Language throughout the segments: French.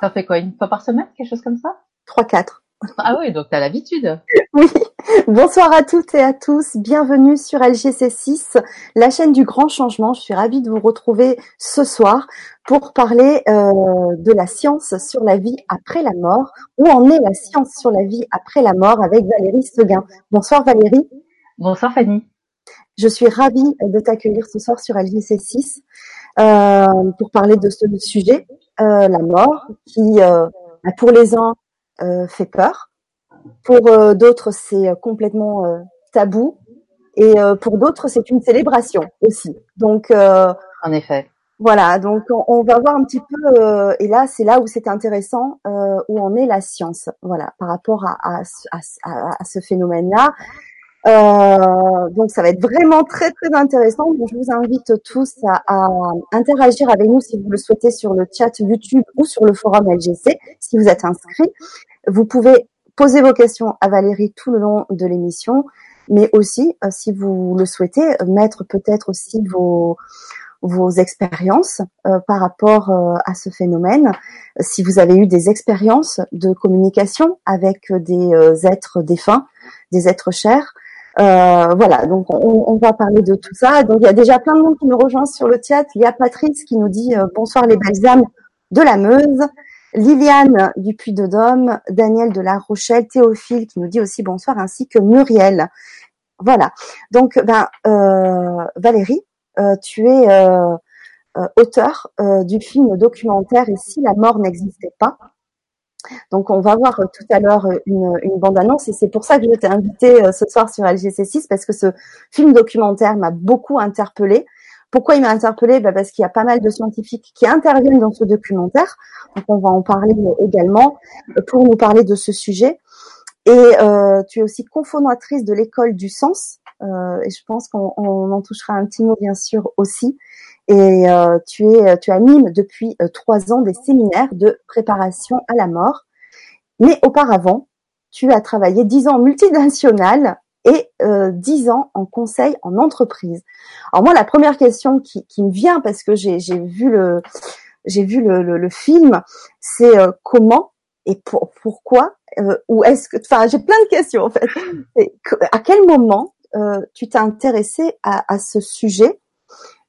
Ça fait quoi Une fois par semaine Quelque chose comme ça? Trois, quatre. Ah oui, donc tu as l'habitude. Oui. Bonsoir à toutes et à tous. Bienvenue sur LGC6, la chaîne du grand changement. Je suis ravie de vous retrouver ce soir pour parler euh, de la science sur la vie après la mort. Où en est la science sur la vie après la mort avec Valérie Seguin? Bonsoir Valérie. Bonsoir Fanny. Je suis ravie de t'accueillir ce soir sur LGC6 euh, pour parler de ce sujet, euh, la mort, qui euh, bah, pour les uns euh, fait peur, pour euh, d'autres c'est complètement tabou, et pour d'autres c'est une célébration aussi. Donc, en effet. Voilà, donc on, va voir un petit peu, et là c'est là où c'est intéressant, où en est la science, voilà, par rapport à, à, à, à ce phénomène-là. Euh, donc ça va être vraiment très très intéressant. je vous invite tous à, interagir avec nous si vous le souhaitez sur le chat YouTube ou sur le forum LGC. Si vous êtes inscrit, vous pouvez poser vos questions à Valérie tout le long de l'émission, mais aussi euh, si vous le souhaitez mettre peut-être aussi vos vos expériences euh, par rapport à ce phénomène. Si vous avez eu des expériences de communication avec des êtres défunts, des êtres chers, euh, voilà, donc on, va parler de tout ça. Donc il y a déjà plein de monde qui nous rejoint sur le chat. Il y a Patrice qui nous dit euh, bonsoir les belles âmes de la Meuse. Liliane du Puy de Dôme, Daniel de La Rochelle, Théophile qui nous dit aussi bonsoir, ainsi que Muriel. Voilà. Donc ben euh, Valérie, tu es auteur du film documentaire Et si la mort n'existait pas? Donc on va voir euh, tout à l'heure euh, une, bande-annonce et c'est pour ça que je t'ai invité euh, ce soir sur LGC6 parce que ce film documentaire m'a beaucoup interpellé. Pourquoi il m'a interpellé bah Parce qu'il y a pas mal de scientifiques qui interviennent dans ce documentaire. Donc on va en parler également pour nous parler de ce sujet. Et tu es aussi cofondatrice de l'école du sens. Et je pense qu'on en touchera un petit mot bien sûr aussi. Et euh, tu es, tu animes depuis euh, trois ans des séminaires de préparation à la mort. Mais auparavant, tu as travaillé dix ans en multinational et euh, dix ans en conseil en entreprise. Alors moi, la première question qui, qui me vient parce que j'ai vu le j'ai vu le, le, film, c'est comment et pour, pourquoi ou est-ce que, enfin, j'ai plein de questions en fait. à quel moment tu t'es intéressé à, à ce sujet euh,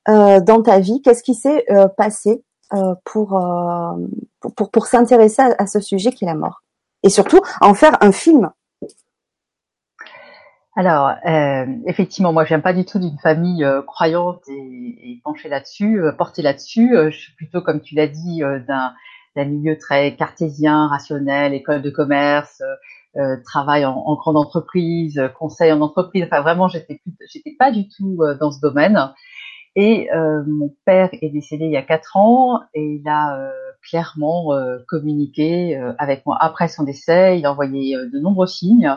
dans ta vie Qu'est-ce qui s'est euh, passé euh, pour, pour, pour, s'intéresser à, ce sujet qui est la mort? Et surtout, en faire un film alors, effectivement, moi, je viens pas du tout d'une famille croyante et, penchée là-dessus, portée là-dessus. je suis plutôt, comme tu l'as dit, d'un, milieu très cartésien, rationnel, école de commerce, travail en, en, grande entreprise, conseil en entreprise. Enfin, vraiment, j'étais, j'étais pas du tout dans ce domaine. Et euh, mon père est décédé il y a quatre ans et il a euh, clairement euh, communiqué avec moi après son décès. Il a envoyé de nombreux signes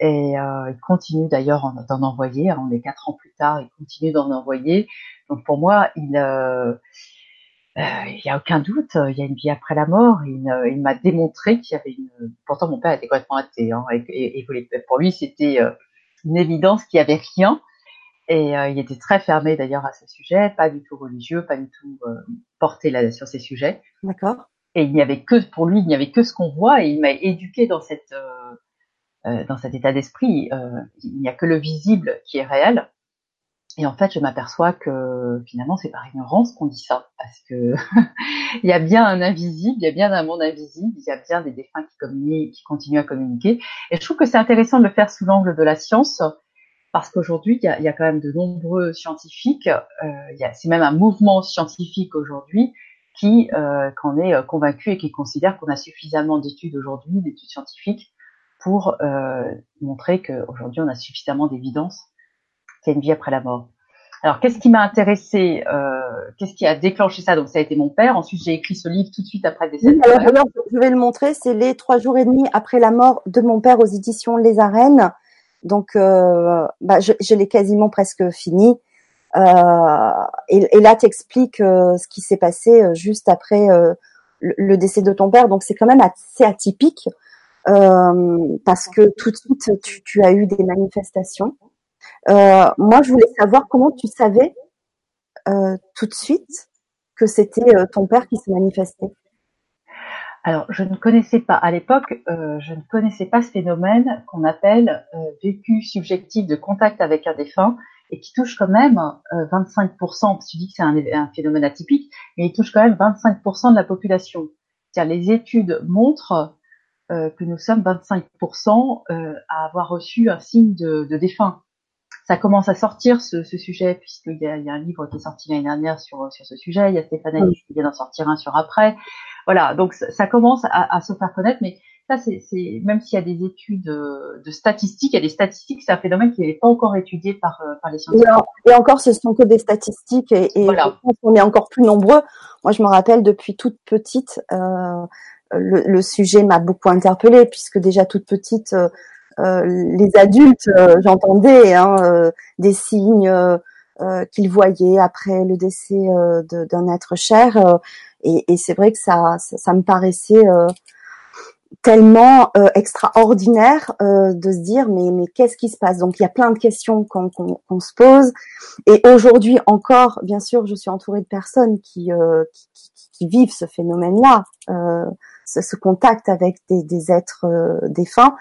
et il continue d'ailleurs d'en envoyer. On est quatre ans plus tard, il continue d'en envoyer. Donc pour moi, il n'y a aucun doute, il y a une vie après la mort. Il, il m'a démontré qu'il y avait une. Pourtant, mon père était complètement athée. Hein, et, et, pour lui, c'était une évidence qu'il n'y avait rien. Et euh, il était très fermé d'ailleurs à ce sujet, pas du tout religieux, pas du tout euh, porté là sur ces sujets. D'accord. Et il n'y avait que pour lui, il n'y avait que ce qu'on voit, et il m'a éduqué dans cette euh, euh dans cet état d'esprit. il n'y a que le visible qui est réel. Et en fait, je m'aperçois que finalement, c'est par ignorance qu'on dit ça, parce que il y a bien un invisible, il y a bien un monde invisible, il y a bien des défunts qui communiquent, qui continuent à communiquer. Et je trouve que c'est intéressant de le faire sous l'angle de la science, parce qu'aujourd'hui, il y a, quand même de nombreux scientifiques, euh, c'est même un mouvement scientifique aujourd'hui qui euh, est euh, convaincu et qui considère qu'on a suffisamment d'études aujourd'hui, d'études scientifiques, pour euh, montrer qu'aujourd'hui on a suffisamment d'évidence qu'il y a une vie après la mort. Alors, qu'est-ce qui m'a intéressé euh, Qu'est-ce qui a déclenché ça? Donc, ça a été mon père. Ensuite, j'ai écrit ce livre tout de suite après des oui, alors, je vais le montrer. C'est les trois jours et demi après la mort de mon père aux éditions Les Arènes. Donc, euh, bah, je, l'ai quasiment presque fini. Euh, et, et, là, t'expliques euh, ce qui s'est passé euh, juste après euh, le, décès de ton père. Donc, c'est quand même assez atypique parce que tout de suite, tu, tu as eu des manifestations. moi, je voulais savoir comment tu savais tout de suite que c'était ton père qui se manifestait. Alors, je ne connaissais pas à l'époque, euh, je ne connaissais pas ce phénomène qu'on appelle euh, vécu subjectif de contact avec un défunt et qui touche quand même 25%. Tu dis que c'est un, un, phénomène atypique, mais il touche quand même 25% de la population. C'est-à-dire, les études montrent que nous sommes 25% à avoir reçu un signe de, de défunt ça commence à sortir ce, ce sujet puisqu'il y a, il y a un livre qui est sorti l'année dernière sur sur ce sujet. Il y a Stéphane Alice qui vient d'en sortir un sur après. Voilà, donc ça, commence à, à, se faire connaître, mais ça c'est même s'il y a des études euh, de statistiques, il y a des statistiques, c'est un phénomène qui n'est pas encore étudié par euh, par les scientifiques. Et, encore, ce sont que des statistiques et, et voilà. qu'on est encore plus nombreux. Moi, je me rappelle depuis toute petite. Euh, le, le, sujet m'a beaucoup interpellée puisque déjà toute petite, euh, euh, les adultes, j'entendais hein, euh, des signes qu'ils voyaient après le décès d'un être cher, et, et c'est vrai que ça, ça, ça me paraissait tellement euh, extraordinaire euh, de se dire mais mais qu'est-ce qui se passe? Donc il y a plein de questions qu'on qu'on se pose et aujourd'hui encore bien sûr je suis entourée de personnes qui euh, qui, qui, qui, vivent ce phénomène là ce, contact avec des, des êtres euh, défunts.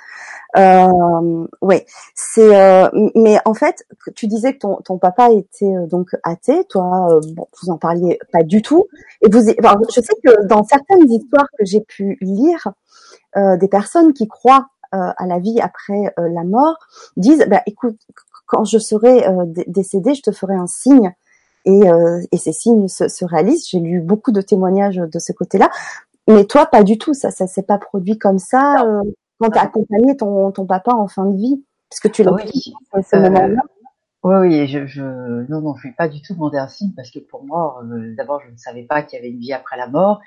Euh, oui, c'est. Euh, mais en fait, tu disais que ton, ton papa était euh, donc athée. Toi, bon, vous en parliez pas du tout. Et vous, je sais que dans certaines histoires que j'ai pu lire, des personnes qui croient à la vie après la mort disent, bah, écoute, quand je serai décédé, je te ferai un signe et, et, ces signes se, se réalisent. J'ai lu beaucoup de témoignages de ce côté-là. Mais toi, pas du tout. Ça, ça s'est pas produit comme ça euh, quand tu as accompagné ton, ton papa en fin de vie, parce que tu l'as oui. ce moment-là. Oui, oui, je, je, non, non, je pas du tout demander un signe parce que pour moi, euh, d'abord, je ne savais pas qu'il y avait une vie après la mort.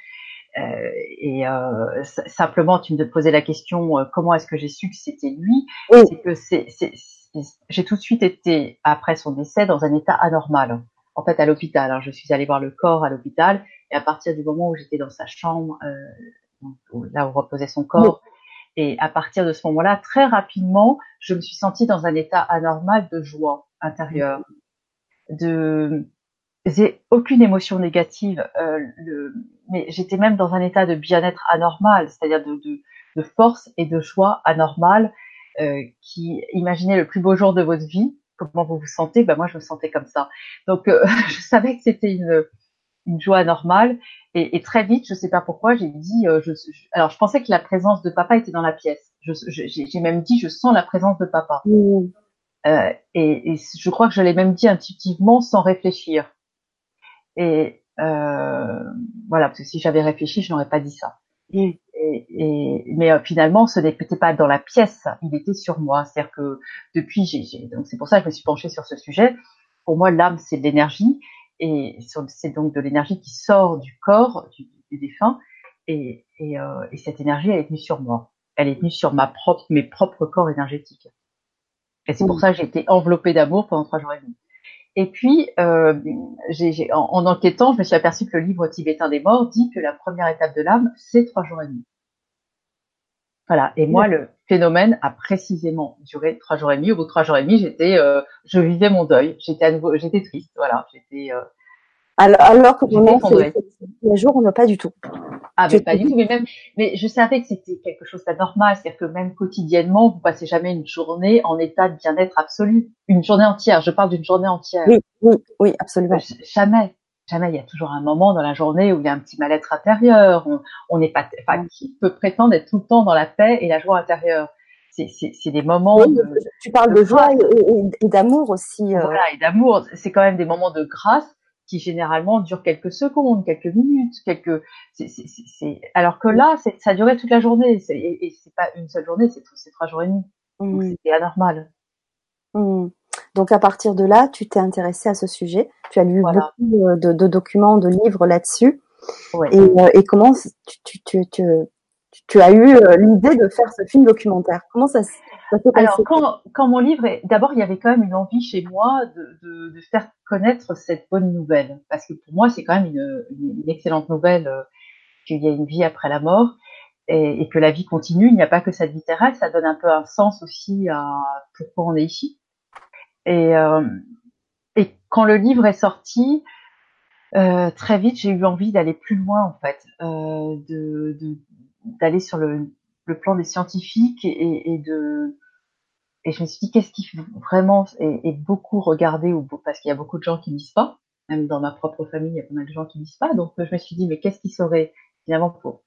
Euh, et euh, simplement, tu me posais la question, euh, comment est-ce que j'ai su que c'était lui? Oui. C'est que c'est, j'ai tout de suite été après son décès dans un état anormal en fait à l'hôpital. Alors, je suis allée voir le corps à l'hôpital et à partir du moment où j'étais dans sa chambre, euh, là où reposait son corps, et à partir de ce moment-là, très rapidement, je me suis sentie dans un état anormal de joie intérieure, de j'ai aucune émotion négative, euh, le, mais j'étais même dans un état de bien-être anormal, c'est-à-dire de, de, de, force et de joie anormale, euh, qui imaginez le plus beau jour de votre vie, comment vous vous sentez, ben moi je me sentais comme ça. Donc euh, je savais que c'était une, une joie normale et, et, très vite, je sais pas pourquoi, j'ai dit, euh, je, alors je pensais que la présence de papa était dans la pièce. J'ai même dit, je sens la présence de papa. Mmh. Euh, et, et, je crois que je l'ai même dit intuitivement sans réfléchir. Et euh, voilà, parce que si j'avais réfléchi, je n'aurais pas dit ça. Mmh. Et, et, mais euh, finalement, ce n'était pas dans la pièce, il était sur moi. C'est-à-dire que depuis, j'ai, donc c'est pour ça que je me suis penchée sur ce sujet. Pour moi, l'âme, c'est de l'énergie, et c'est donc de l'énergie qui sort du corps du, du défunt, et, et, euh, et, cette énergie, elle est venue sur moi. Elle est venue sur ma propre, mes propres corps énergétiques. Et c'est pour mmh. ça que j'ai été enveloppée d'amour pendant trois jours et demi. Et puis, euh, en, en, enquêtant, je me suis aperçue que le livre tibétain des morts dit que la première étape de l'âme, c'est trois jours et demi. Voilà. Et moi, le phénomène a précisément duré trois jours et demi. Au bout de trois jours et demi, j'étais, euh, je vivais mon deuil. J'étais à nouveau, j'étais triste. Voilà. J'étais. Euh, alors, alors que vraiment, les jours, on n'a pas du tout. Ah, mais pas du tout. Mais même, mais je savais que c'était quelque chose d'anormal. C'est-à-dire que même quotidiennement, vous passez jamais une journée en état de bien-être absolu. Une journée entière. Je parle d'une journée entière. Oui, oui, oui, absolument. Jamais. Jamais. Il y a toujours un moment dans la journée où il y a un petit mal-être intérieur. On n'est pas, enfin, qui peut prétendre être tout le temps dans la paix et la joie intérieure? c'est des moments de, tu parles de, joie et, d'amour aussi. Euh. Voilà, et d'amour. C'est quand même des moments de grâce qui généralement durent quelques secondes, quelques minutes, quelques. Alors que là, ça durait toute la journée. Et, et c'est pas une seule journée, c'est trois jours et demi. Mmh. C'est anormal. Mmh. Donc à partir de là, tu t'es intéressé à ce sujet. Tu as lu beaucoup de, de, documents, de livres là-dessus. Ouais. Et, euh, et, comment tu, tu, tu, tu, as eu euh, l'idée de faire ce film documentaire. Comment ça, ça s'est passé? Alors quand, quand mon livre est, d'abord il y avait quand même une envie chez moi de, de, de, faire connaître cette bonne nouvelle, parce que pour moi c'est quand même une, une, excellente nouvelle qu'il y a une vie après la mort. Et, et, que la vie continue. Il n'y a pas que cette vie terrestre, ça donne un peu un sens aussi à pourquoi on est ici. Et, euh, et quand le livre est sorti, euh, très vite, j'ai eu envie d'aller plus loin en fait, euh, de, de, d'aller sur le, le, plan des scientifiques et, et, de et je me suis dit qu'est-ce qui vraiment est, beaucoup regardé ou parce qu'il y a beaucoup de gens qui lisent pas même dans ma propre famille il y a pas mal de gens qui lisent pas donc je me suis dit mais qu'est-ce qui serait finalement pour,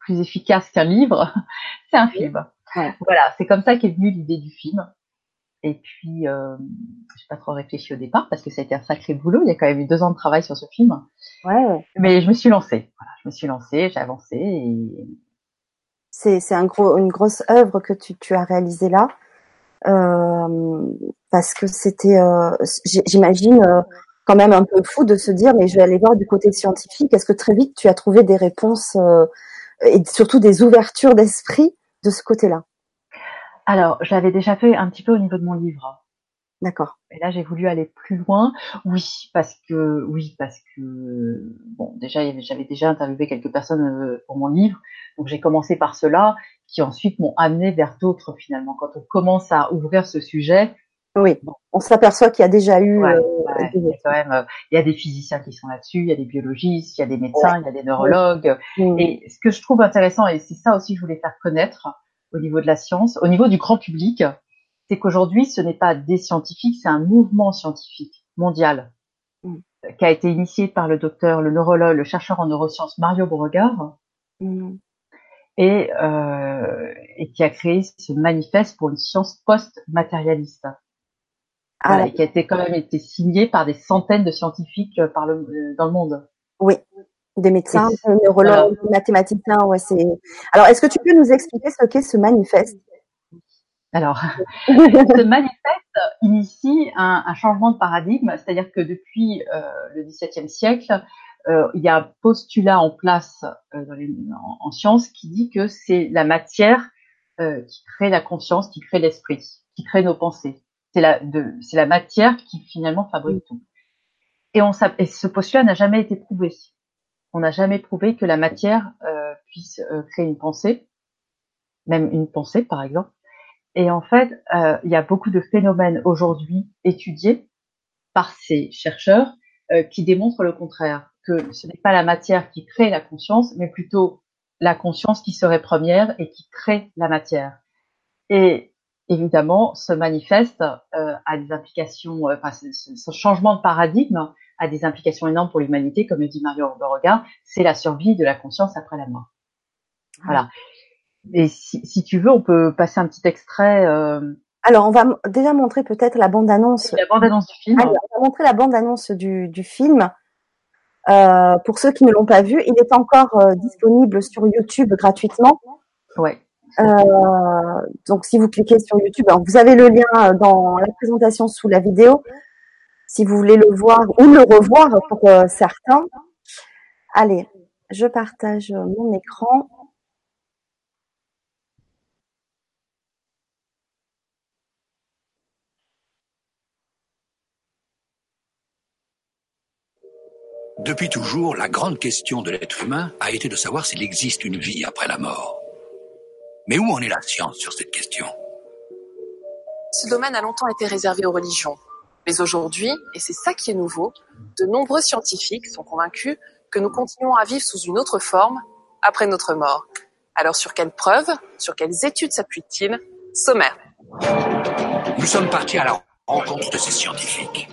plus efficace qu'un livre? C'est un film voilà c'est comme ça qu'est venue l'idée du film et puis, euh, j'ai pas trop réfléchi au départ parce que ça a été un sacré boulot. Il y a quand même eu deux ans de travail sur ce film. Ouais. Mais je me suis lancée. Voilà, je me suis lancée, j'ai avancé. Et... C'est c'est un gros une grosse œuvre que tu tu as réalisée là. Euh, parce que c'était, euh, j'imagine, euh, quand même un peu fou de se dire, mais je vais aller voir du côté scientifique. Est-ce que très vite tu as trouvé des réponses et surtout des ouvertures d'esprit de ce côté-là? Alors, je l'avais déjà fait un petit peu au niveau de mon livre. D'accord. Et là, j'ai voulu aller plus loin. Oui, parce que, oui, parce que, bon, déjà, j'avais déjà interviewé quelques personnes euh, pour mon livre. Donc, j'ai commencé par cela, qui ensuite m'ont amené vers d'autres, finalement. Quand on commence à ouvrir ce sujet. Oui. On s'aperçoit qu'il y a déjà eu. Euh, il y a quand même, euh, il y a des physiciens qui sont là-dessus, il y a des biologistes, il y a des médecins, il y a des neurologues. Et ce que je trouve intéressant, et c'est ça aussi que je voulais faire connaître, au niveau de la science, au niveau du grand public, c'est qu'aujourd'hui, ce n'est pas des scientifiques, c'est un mouvement scientifique mondial mm. qui a été initié par le docteur, le neurologue, le chercheur en neurosciences Mario Beauregard, mm. et, euh, et qui a créé ce manifeste pour une science post-matérialiste. Ah, qui a été quand même été signé par des centaines de scientifiques euh, par le, euh, dans le monde. Oui, des médecins, des neurologues, des mathématiciens, ouais, c'est. Alors, est-ce que tu peux nous expliquer ce qu'est ce manifeste? Alors, ce manifeste initie un, un, changement de paradigme, c'est-à-dire que depuis euh, le XVIIe siècle, euh, il y a un postulat en place euh, dans les, en, en, sciences qui dit que c'est la matière euh, qui crée la conscience, qui crée l'esprit, qui crée nos pensées. C'est la, c'est la matière qui finalement fabrique tout. Et, on, et ce postulat n'a jamais été prouvé on n'a jamais prouvé que la matière euh, puisse euh, créer une pensée, même une pensée par exemple. Et en fait, euh, il y a beaucoup de phénomènes aujourd'hui étudiés par ces chercheurs qui démontrent le contraire, que ce n'est pas la matière qui crée la conscience, mais plutôt la conscience qui serait première et qui crée la matière. Et évidemment, ce manifeste a des implications, enfin, ce, changement de paradigme a des implications énormes pour l'humanité, comme le dit Mario Beauregard, c'est la survie de la conscience après la mort. Voilà. Et si, si tu veux, on peut passer un petit extrait. Euh... Alors, on va déjà montrer peut-être la bande-annonce. La bande-annonce du film. on va montrer la bande-annonce du, du film. Euh, pour ceux qui ne l'ont pas vu, il est encore euh, disponible sur YouTube gratuitement. Ouais. Euh, donc, si vous cliquez sur YouTube, vous avez le lien dans la présentation sous la vidéo si vous voulez le voir ou le revoir pour euh, certains. Allez, je partage mon écran. Depuis toujours, la grande question de l'être humain a été de savoir s'il existe une vie après la mort. Mais où en est la science sur cette question? Ce domaine a longtemps été réservé aux religions. Mais aujourd'hui, et c'est ça qui est nouveau, de nombreux scientifiques sont convaincus que nous continuons à vivre sous une autre forme après notre mort. Alors sur quelles preuves, sur quelles études s'appuie-t-il? Sommaire. Nous sommes partis à la rencontre de ces scientifiques.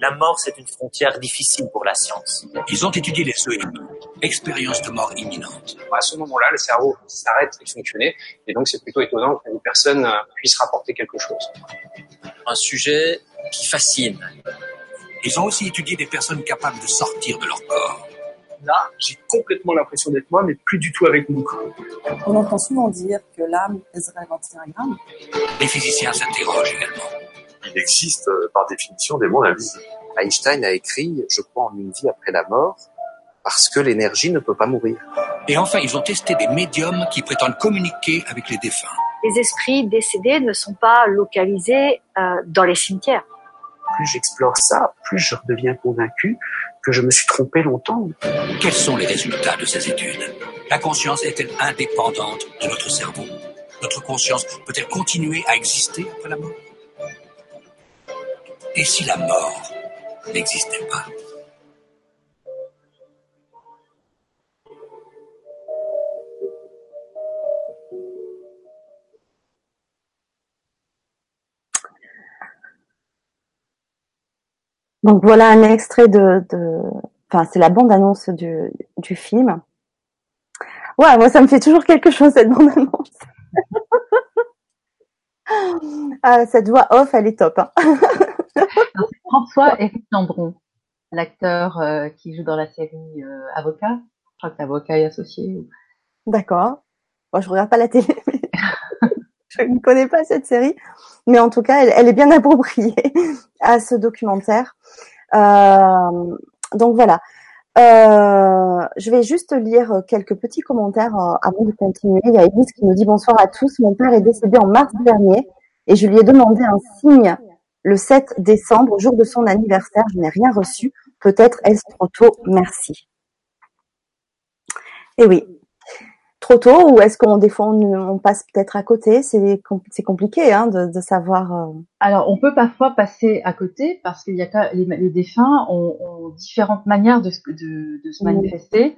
La mort, c'est une frontière difficile pour la science. Ils ont étudié les EMI, expérience de mort imminente. À ce moment-là, le cerveau s'arrête de fonctionner, et donc c'est plutôt étonnant qu'une personne puisse rapporter quelque chose. Un sujet qui fascine. Ils ont aussi étudié des personnes capables de sortir de leur corps. Là, j'ai complètement l'impression d'être moi, mais plus du tout avec mon corps. On entend souvent dire que l'âme pèserait 21 grammes. Les physiciens s'interrogent également. Il existe, euh, par définition, des mondes invisibles. Einstein a écrit, je crois en une vie après la mort, parce que l'énergie ne peut pas mourir. Et enfin, ils ont testé des médiums qui prétendent communiquer avec les défunts. Les esprits décédés ne sont pas localisés euh, dans les cimetières plus j'explore ça, plus je deviens convaincu que je me suis trompé longtemps. Quels sont les résultats de ces études? La conscience est-elle indépendante de notre cerveau? Notre conscience peut-elle continuer à exister après la mort? Et si la mort n'existait pas? Donc voilà un extrait de, enfin c'est la bande annonce du, film. Ouais, moi ça me fait toujours quelque chose cette bande annonce. ah, cette voix off, elle est top. Hein. François Éric Landron, l'acteur euh, qui joue dans la série euh, Avocat. Je crois que c'est Avocat et associé. D'accord. Moi, je regarde pas la télé. je ne connais pas cette série, mais en tout cas, elle, est bien appropriée à ce documentaire. Euh, donc voilà. Je vais juste lire quelques petits commentaires avant de continuer. Il y a Elise qui nous dit bonsoir à tous. Mon père est décédé en mars dernier et je lui ai demandé un signe le 7 décembre, jour de son anniversaire. Je n'ai rien reçu. Peut-être est-ce trop tôt. Merci. Et oui, trop tôt ou est-ce qu'on des fois on, passe peut-être à côté? C'est c'est compliqué hein, de, de savoir. Euh... Alors on peut parfois passer à côté parce qu'il y a les, les défunts ont, ont, différentes manières de, de, de se manifester.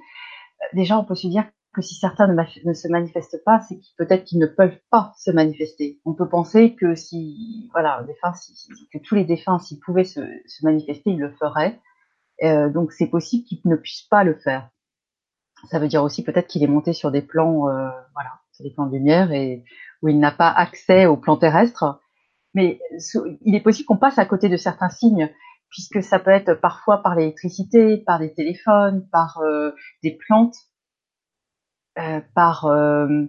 Déjà on peut se dire que si certains ne, se manifestent pas, c'est peut-être qu'ils ne peuvent pas se manifester. On peut penser que si voilà, défunts, si, que tous les défunts s'ils pouvaient se, se, manifester, ils le feraient. Euh, donc c'est possible qu'ils ne puissent pas le faire ça veut dire aussi peut-être qu'il est monté sur des plans, euh, voilà, sur des plans de lumière et où il n'a pas accès aux plans terrestres. Mais il est possible qu'on passe à côté de certains signes, puisque ça peut être parfois par l'électricité, par des téléphones, par euh, des plantes, par euh,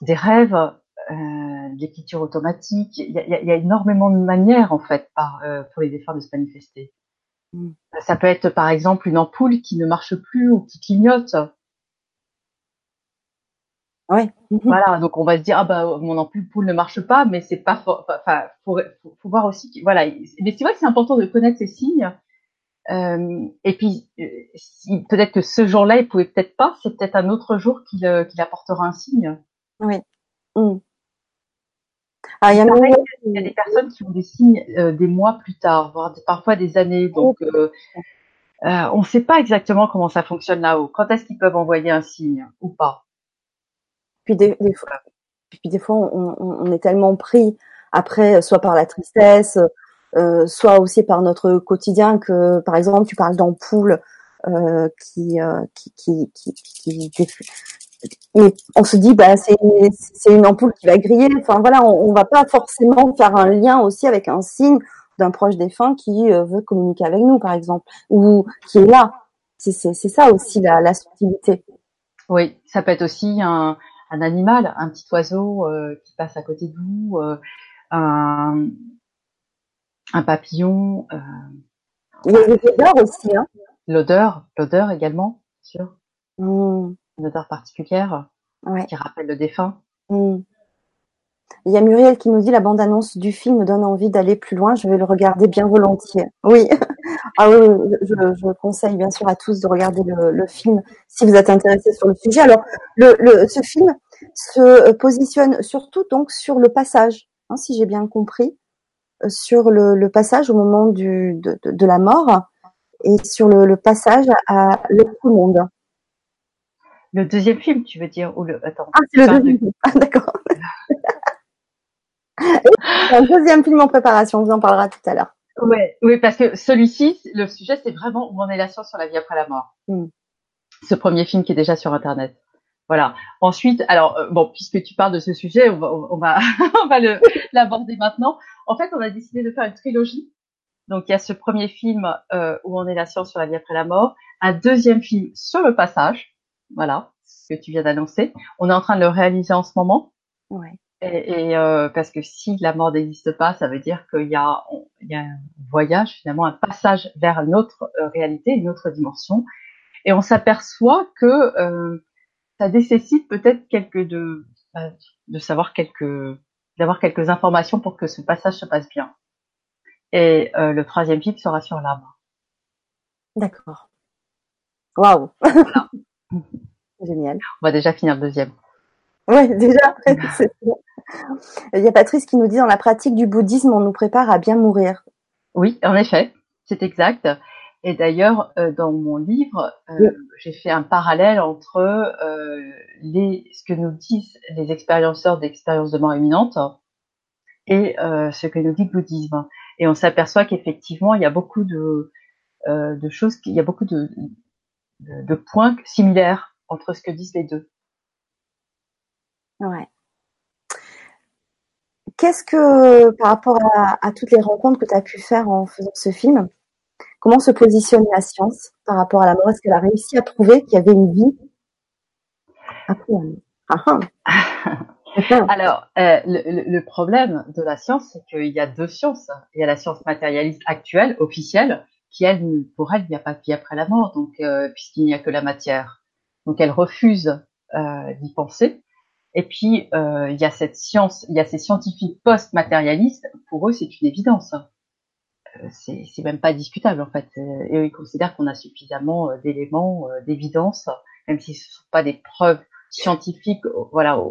des rêves, euh, l'écriture automatique. Il y, a, il y, a, énormément de manières en fait par, pour les défunts de se manifester. Mm. Ça peut être par exemple une ampoule qui ne marche plus ou qui clignote Ouais. Mhm. Voilà, donc on va se dire ah bah mon ampoule ne marche pas, mais c'est pas enfin faut, faut, faut, voir aussi voilà. Mais c'est vrai que c'est important de connaître ces signes. Euh, et puis euh, si, peut-être que ce jour-là il pouvait peut-être pas, c'est peut-être un autre jour qu'il euh, qu'il apportera un signe. Oui. Mm. Ah, il, y a pareil, il y a des personnes qui ont des signes euh, des mois plus tard, voire parfois des années. Donc euh, on ne sait pas exactement comment ça fonctionne là-haut. Quand est-ce qu'ils peuvent envoyer un signe ou pas? Puis des, des fois, puis des fois, on, on, est tellement pris après, soit par la tristesse, euh, soit aussi par notre quotidien que, par exemple, tu parles d'ampoules euh, qui, euh, qui, qui, qui, qui, mais on se dit bah c'est c'est une ampoule qui va griller. Enfin voilà, on, on va pas forcément faire un lien aussi avec un signe d'un proche défunt qui euh, veut communiquer avec nous, par exemple, ou qui est là. C'est c'est ça aussi la, la subtilité. Oui, ça peut être aussi un, un animal, un petit oiseau euh, qui passe à côté de vous, euh, un, un, papillon. Euh, l'odeur aussi, hein L'odeur, l'odeur également, bien sûr. Mmh. Une odeur particulière ouais. qui rappelle le défunt. Mmh. Il y a Muriel qui nous dit la bande-annonce du film me donne envie d'aller plus loin. Je vais le regarder bien volontiers. Oui, ah oui, je, je, conseille bien sûr à tous de regarder le, le film si vous êtes intéressé sur le sujet. Alors, le, le, ce film se positionne surtout donc sur le passage, hein, si j'ai bien compris, sur le, le, passage au moment du, de, de, de, la mort et sur le, le passage à l'autre monde. Le deuxième film, tu veux dire ou le attends. Ah, c'est le deuxième. De... Ah, d'accord. un deuxième film en préparation, on vous en parlera tout à l'heure. Ouais, oui, parce que celui-ci, le sujet, c'est vraiment où en est la science sur la vie après la mort. Mm. Ce premier film qui est déjà sur Internet. Voilà. Ensuite, alors euh, bon, puisque tu parles de ce sujet, on va, on va, on va l'aborder maintenant. En fait, on a décidé de faire une trilogie. Donc, il y a ce premier film euh, où on est la science sur la vie après la mort, un deuxième film sur le passage. Voilà, ce que tu viens d'annoncer. On est en train de le réaliser en ce moment. Ouais. Et, et euh, parce que si la mort n'existe pas, ça veut dire qu'il y a, il y a un voyage, finalement, un passage vers une autre euh, réalité, une autre dimension. Et on s'aperçoit que euh, ça nécessite peut-être quelques de, bah, de savoir quelques, d'avoir quelques informations pour que ce passage se passe bien. Et euh, le troisième film sera sur l'âme. D'accord. Waouh. Voilà. Génial. On va déjà finir le deuxième. Oui, déjà. Il y a Patrice qui nous dit dans la pratique du bouddhisme, on nous prépare à bien mourir. Oui, en effet, c'est exact. Et d'ailleurs, euh, dans mon livre, euh, oui. j'ai fait un parallèle entre euh, les, ce que nous disent les expérienceurs d'expériences de mort imminente et ce que nous dit le bouddhisme. Et on s'aperçoit qu'effectivement, il y a beaucoup de, de choses. Il y a beaucoup de, de, de points similaires entre ce que disent les deux. Ouais. Qu'est-ce que, par rapport à, à, toutes les rencontres que tu as pu faire en faisant ce film, comment se positionne la science par rapport à la mort? Est-ce qu'elle a réussi à prouver qu'il y avait une vie? Après ah, ah. Alors, euh, le, problème de la science, c'est qu'il y a deux sciences. Il y a la science matérialiste actuelle, officielle, qui elle, pour elle, il n'y a pas de vie après la mort, donc euh, puisqu'il n'y a que la matière. Donc elle refuse euh, d'y penser. Et puis il y a cette science, il y a ces scientifiques post-matérialistes. Pour eux, c'est une évidence. Euh, c'est, même pas discutable en fait. Et eux, ils considèrent qu'on a suffisamment euh, d'éléments, d'évidence, même si ce ne sont pas des preuves scientifiques, voilà,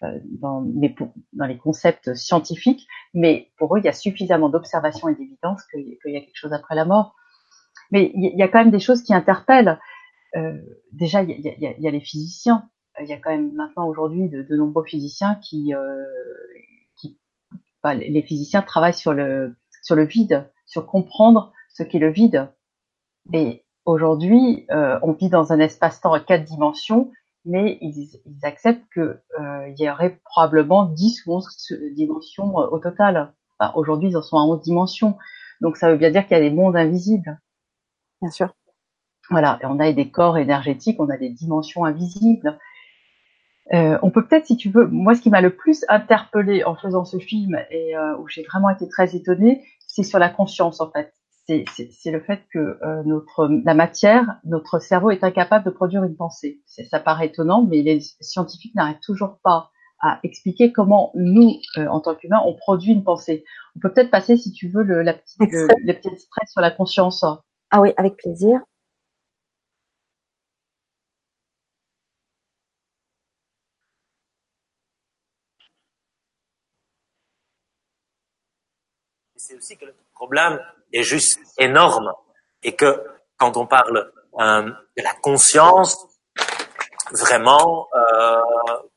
dans, les, dans les concepts scientifiques, mais pour eux, il y a suffisamment d'observations et d'évidence qu'il y a quelque chose après la mort. Mais il y a quand même des choses qui interpellent. Euh, déjà, il y a, y, a, y a, les physiciens. Il y a quand même maintenant aujourd'hui de, de, nombreux physiciens qui, euh, qui enfin, les physiciens travaillent sur le sur le vide, sur comprendre ce qu'est le vide. Et aujourd'hui, euh, on vit dans un espace-temps à quatre dimensions, mais ils, ils acceptent que euh, il y aurait probablement 10 ou 11 dimensions au total. Enfin, aujourd'hui, ils en sont à 11 dimensions. Donc ça veut bien dire qu'il y a des mondes invisibles. Bien sûr. Voilà, et on a des corps énergétiques, on a des dimensions invisibles. Euh, on peut peut-être, si tu veux, moi, ce qui m'a le plus interpellé en faisant ce film et euh, où j'ai vraiment été très étonnée, c'est sur la conscience, en fait. C'est le fait que euh, notre la matière, notre cerveau est incapable de produire une pensée. Ça paraît étonnant, mais les scientifiques n'arrivent toujours pas à expliquer comment nous, euh, en tant qu'humains, on produit une pensée. On peut peut-être passer, si tu veux, le, la petite, le, sur la conscience. Ah oui, avec plaisir. C'est aussi que le problème est juste énorme et que quand on parle euh, de la conscience, vraiment, euh,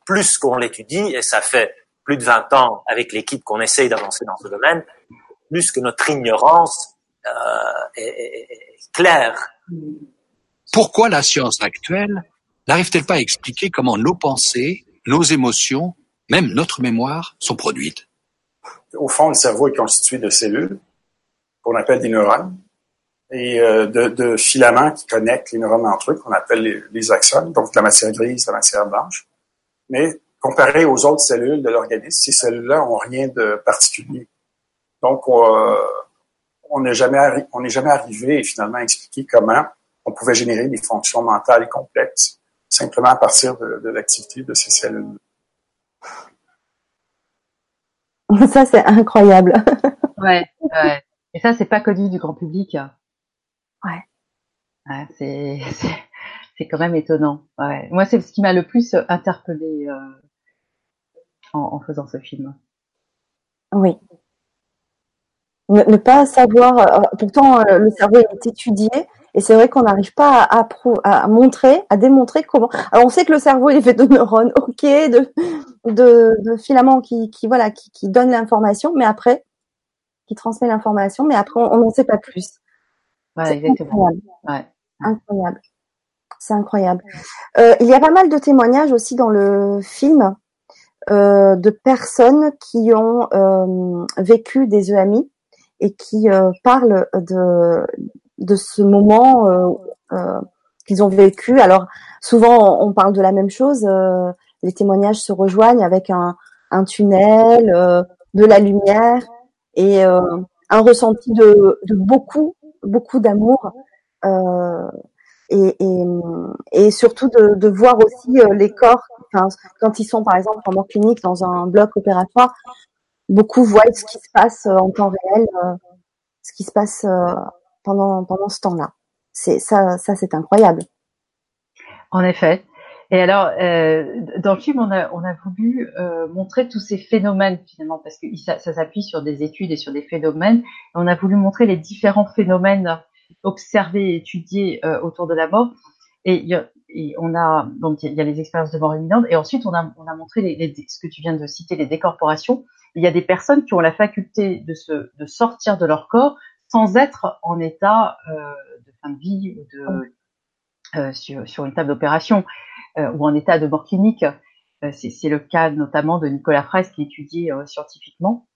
plus qu'on l'étudie, et ça fait plus de 20 ans avec l'équipe qu'on essaye d'avancer dans ce domaine, plus que notre ignorance euh, est, claire. Pourquoi la science actuelle n'arrive-t-elle pas à expliquer comment nos pensées, nos émotions, même notre mémoire sont produites? Au fond, le cerveau est constitué de cellules qu'on appelle des neurones et euh, de, filaments qui connectent les neurones entre eux qu'on appelle les, axones, donc la matière grise, la matière blanche. Mais comparé aux autres cellules de l'organisme, ces cellules-là ont rien de particulier. Donc, on n'est jamais, on n'est jamais arrivé finalement à expliquer comment on pouvait générer des fonctions mentales complexes simplement à partir de, de l'activité de ces cellules. Ça, c'est incroyable. ouais, ouais. Et ça, c'est pas connu du grand public. Ouais. ouais c'est, c'est, quand même étonnant. Ouais. Moi, c'est ce qui m'a le plus interpellé euh, en, en, faisant ce film. Oui. Ne, ne pas savoir. Euh, pourtant, euh, le cerveau est étudié. Et c'est vrai qu'on n'arrive pas à, à, à, montrer, à démontrer comment. Alors on sait que le cerveau est fait de neurones, ok, de, de, de filaments qui, qui voilà, qui, qui donnent l'information, mais après, qui transmet l'information, mais après on n'en sait pas plus. Ouais, exactement. Incroyable. Ouais. incroyable. C'est incroyable. Euh, il y a pas mal de témoignages aussi dans le film euh, de personnes qui ont euh, vécu des EMI et qui euh, parlent de de ce moment euh, euh, qu'ils ont vécu. Alors souvent on parle de la même chose. Euh, les témoignages se rejoignent avec un, un tunnel, de la lumière et un ressenti de, beaucoup, beaucoup d'amour. Et, surtout de, voir aussi les corps, quand ils sont par exemple en mort clinique dans un bloc opératoire, beaucoup voient ce qui se passe en temps réel, ce qui se passe pendant pendant ce temps-là. C'est ça, ça c'est incroyable. En effet. Et alors, euh, dans le film, on a, on a voulu euh, montrer tous ces phénomènes finalement, parce que ça, s'appuie sur des études et sur des phénomènes. On a voulu montrer les différents phénomènes observés et étudiés euh, autour de la mort. Et, et on a donc il y a les expériences de mort imminente, et ensuite on a, on a montré ce que tu viens de citer, les décorporations. Il y a des personnes qui ont la faculté de se de sortir de leur corps sans être en état euh, de fin de vie ou de euh, sur, sur une table d'opération euh, ou en état de mort clinique. Euh, c'est le cas notamment de Nicolas Fraisse qui est étudié scientifiquement.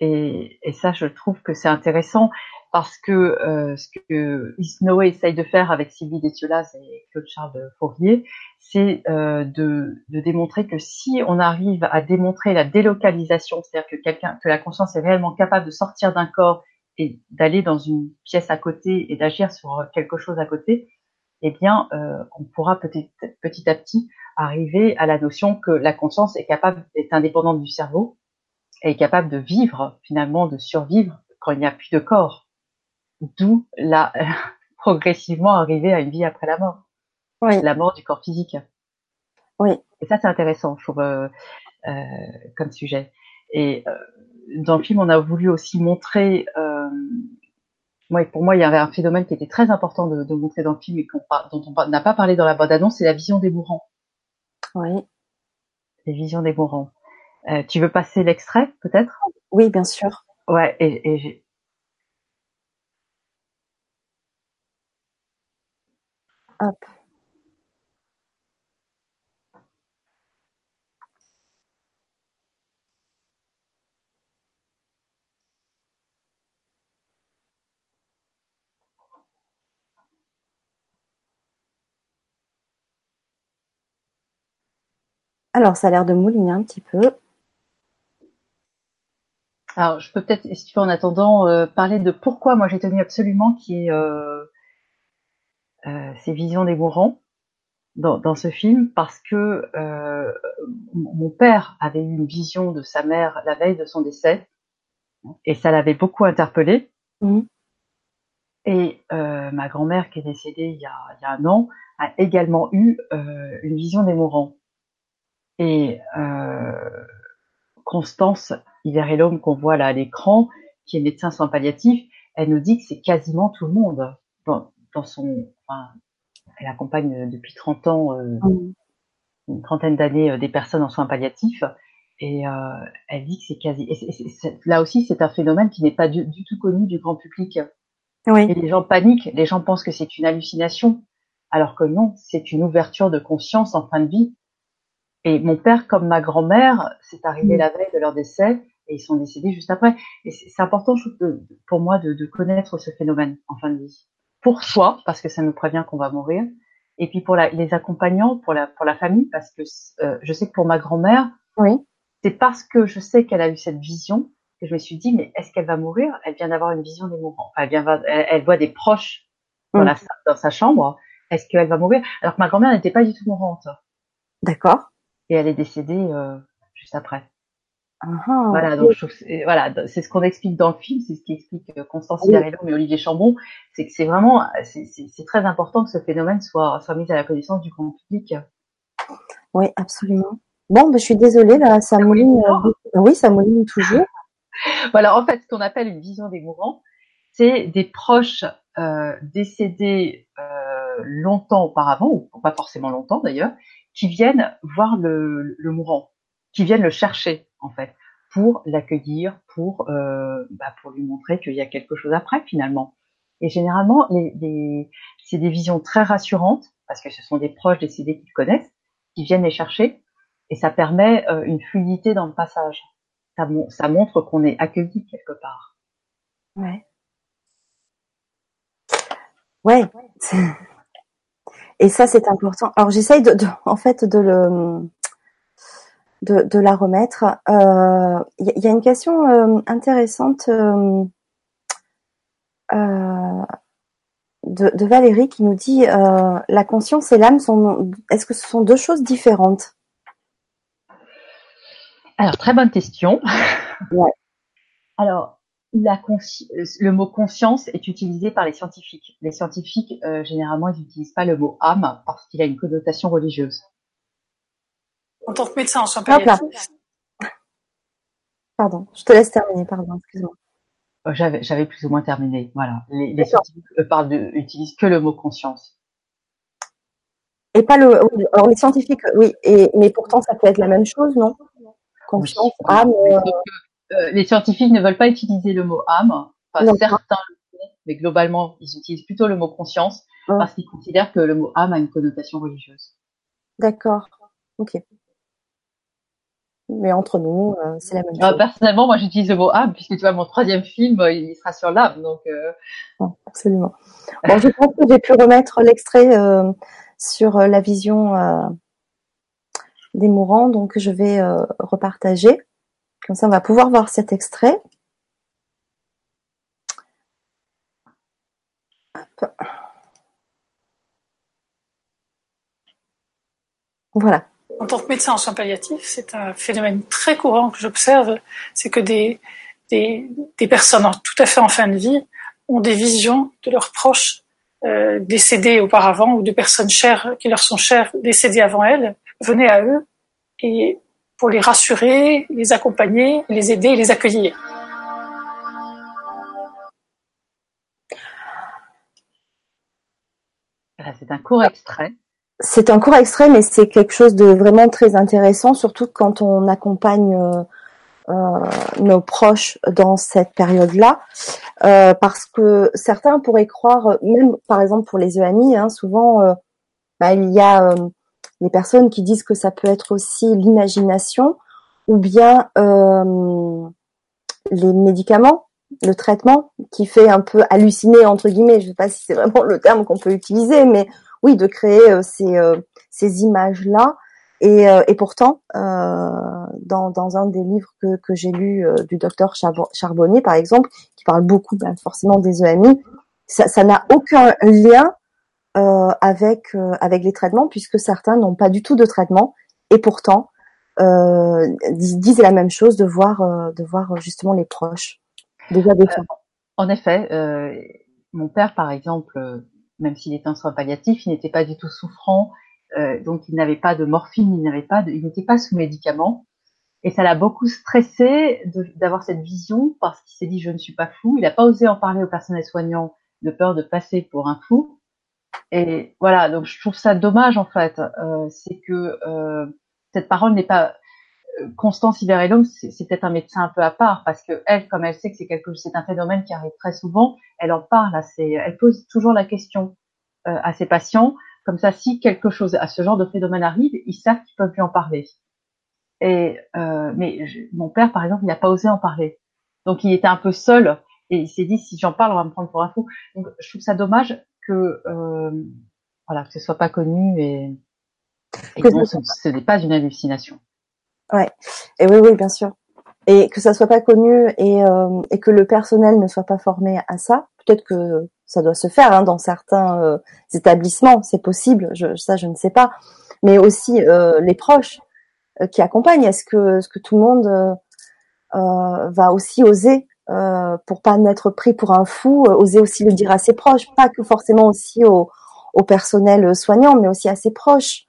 Et, et, ça, je trouve que c'est intéressant parce que euh, ce que Isnoé essaye de faire avec Sylvie Destiolas et Claude Charles Fourier, c'est euh, de, de, démontrer que si on arrive à démontrer la délocalisation, c'est-à-dire que quelqu'un, que la conscience est réellement capable de sortir d'un corps et d'aller dans une pièce à côté et d'agir sur quelque chose à côté, eh bien, euh, on pourra petit, petit à petit arriver à la notion que la conscience est capable, est indépendante du cerveau, et est capable de vivre finalement, de survivre quand il n'y a plus de corps d'où la progressivement arriver à une vie après la mort, oui. la mort du corps physique. Oui. Et ça, c'est intéressant, je trouve, euh, euh, comme sujet. Et euh, dans le film, on a voulu aussi montrer, euh, moi, pour moi, il y avait un phénomène qui était très important de, de montrer dans le film et dont on n'a pas parlé dans la bande-annonce, c'est la vision des mourants. Oui. Les visions des mourants. Euh, tu veux passer l'extrait, peut-être? Oui, bien sûr. Ouais, et, et Hop. Alors, ça a l'air de mouliner un petit peu. Alors, je peux peut-être, si tu veux, en attendant, euh, parler de pourquoi moi j'ai tenu absolument euh, euh, ces visions des mourants dans, dans, ce film, parce que mon père avait eu une vision de sa mère la veille de son décès, et ça l'avait beaucoup interpellé. Mmh. Et ma grand-mère, qui est décédée il y a, il y a un an, a également eu une vision des mourants. Et euh, Constance l'homme qu'on voit là à l'écran, qui est médecin sans palliatif, elle nous dit que c'est quasiment tout le monde dans, dans son. Enfin, elle accompagne depuis 30 ans, euh, mmh. une trentaine d'années, euh, des personnes en soins palliatifs, et euh, elle dit que c'est quasi. Et là aussi, c'est un phénomène qui n'est pas du, du, tout connu du grand public. Oui. Et les gens paniquent, les gens pensent que c'est une hallucination, alors que non, c'est une ouverture de conscience en fin de vie. Et mon père, comme ma grand-mère, c'est arrivé mmh. la veille de leur décès et ils sont décédés juste après. Et c'est important je trouve, de, pour moi de, de, connaître ce phénomène en fin de vie. Pour soi, parce que ça nous prévient qu'on va mourir, et puis pour la, les accompagnants, pour la, pour la famille, parce que euh, je sais que pour ma grand-mère, oui. c'est parce que je sais qu'elle a eu cette vision que je me suis dit, mais est-ce qu'elle va mourir? Elle vient d'avoir une vision des mourants. Enfin, elle, vient, elle, elle voit des proches dans, mmh. la, dans sa chambre. Est-ce qu'elle va mourir? Alors que ma grand-mère n'était pas du tout mourante. D'accord. Et elle est décédée euh, juste après. Uh-huh. Voilà, donc je voilà, c'est ce qu'on explique dans le film, c'est ce qui explique Constance Cidarello et Olivier Chambon, c'est que c'est vraiment, c'est très important que ce phénomène soit, soit mis à la connaissance du grand public. Oui, absolument. Bon, ben, je suis désolée, là, ça, ça mouline. Euh, oui, ça mouline toujours. voilà, en fait, ce qu'on appelle une vision des mourants, c'est des proches euh, décédés euh, longtemps auparavant, ou pas forcément longtemps d'ailleurs, qui viennent voir le, le mourant, qui viennent le chercher en fait, pour l'accueillir, pour euh, bah, pour lui montrer qu'il y a quelque chose après finalement. Et généralement, les, les, c'est des visions très rassurantes parce que ce sont des proches décédés qu'ils connaissent, qui viennent les chercher, et ça permet euh, une fluidité dans le passage. Ça, ça montre qu'on est accueilli quelque part. Ouais. Ouais. Et ça, c'est important. Alors, j'essaye de, de, en fait, de le, de, de la remettre. Il euh, y, y, a une question euh, intéressante euh, de, de, Valérie qui nous dit la conscience et l'âme sont. Est-ce que ce sont deux choses différentes? Alors très bonne question. Ouais. Alors la le mot conscience est utilisé par les scientifiques. Les scientifiques généralement ils n'utilisent pas le mot âme parce qu'il a une connotation religieuse. En tant que médecin en soins palliatifs. Pardon, je te laisse terminer, pardon, excuse-moi. J'avais, j'avais plus ou moins terminé. Voilà. Les, les scientifiques parlent de, utilisent que le mot conscience. Et pas le, alors les scientifiques, oui, et, mais pourtant ça peut être la même chose, non? Conscience, oui. âme. Euh... Euh, les scientifiques ne veulent pas utiliser le mot âme. Enfin, certains le font, mais globalement, ils utilisent plutôt le mot conscience parce qu'ils considèrent que le mot âme a une connotation religieuse. D'accord. Ok. Mais entre nous, euh, c'est la même Ah, chose. personnellement, moi, j'utilise le mot âme puisque tu vois, mon troisième film, euh, il sera sur l'âme, donc. euh, Non, absolument. Bon, je pense que j'ai pu remettre l'extrait euh, sur euh, la vision euh, des mourants, donc je vais euh, repartager. Comme ça, on va pouvoir voir cet extrait. Voilà. En tant que médecin en soins palliatifs, c'est un phénomène très courant que j'observe, c'est que des, des, personnes tout à fait en fin de vie ont des visions de leurs proches euh, décédés auparavant ou de personnes chères qui leur sont chères décédées avant elles, venaient à eux et pour les rassurer, les accompagner, les aider et les accueillir. c'est un court extrait. C'est un court extrait, mais c'est quelque chose de vraiment très intéressant, surtout quand on accompagne euh, euh, nos proches dans cette période-là, euh, parce que certains pourraient croire, même par exemple pour les EMI, hein, souvent euh, bah, il y a euh, les personnes qui disent que ça peut être aussi l'imagination ou bien euh, les médicaments, le traitement qui fait un peu halluciner entre guillemets. Je ne sais pas si c'est vraiment le terme qu'on peut utiliser, mais oui, de créer euh, ces, euh, ces images-là. Et, pourtant, dans, un des livres que, j'ai lu du docteur Charbon- Charbonnier, par exemple, qui parle beaucoup ben, forcément des EMI, ça n'a aucun lien avec euh, avec les traitements puisque certains n'ont pas du tout de traitement et pourtant euh, dis- disent la même chose de voir euh, de voir justement les proches déjà des. En effet, euh, mon père, par exemple, euh, même s'il était en soins palliatifs, il n'était pas du tout souffrant, euh, donc il n'avait pas de morphine, il n'avait pas, de, il n'était pas sous médicaments, et ça l'a beaucoup stressé d'avoir cette vision parce qu'il s'est dit je ne suis pas fou. Il n'a pas osé en parler au personnel soignant de peur de passer pour un fou. Et voilà, donc je trouve ça dommage en fait, euh, c'est que euh, cette parole n'est pas euh, Constance Iberellum, c'est peut-être un médecin un peu à part parce que elle, comme elle sait que c'est quelque, c'est un phénomène qui arrive très souvent, elle en parle. assez- elle pose toujours la question euh, à ses patients. Comme ça, si quelque chose à ce genre de phénomène arrive, ils savent qu'ils peuvent lui en parler. Et euh, mais je- mon père, par exemple, il n'a pas osé en parler. Donc il était un peu seul et il s'est dit si j'en parle, on va me prendre pour un fou. Donc je trouve ça dommage que euh, voilà que ce soit pas connu et, et Que non, ce ce, ce n'est pas une hallucination. Ouais. Et oui, oui, bien sûr. Et que ça soit pas connu et, euh, et que le personnel ne soit pas formé à ça. Peut-être que ça doit se faire hein, dans certains euh, établissements, c'est possible. Je, ça, je ne sais pas. Mais aussi euh, les proches euh, qui accompagnent. Est-ce que, est-ce que tout le monde euh, va aussi oser, euh, pour pas n'être pris pour un fou, euh, oser aussi le dire à ses proches, pas que forcément aussi au, au personnel soignant, mais aussi à ses proches.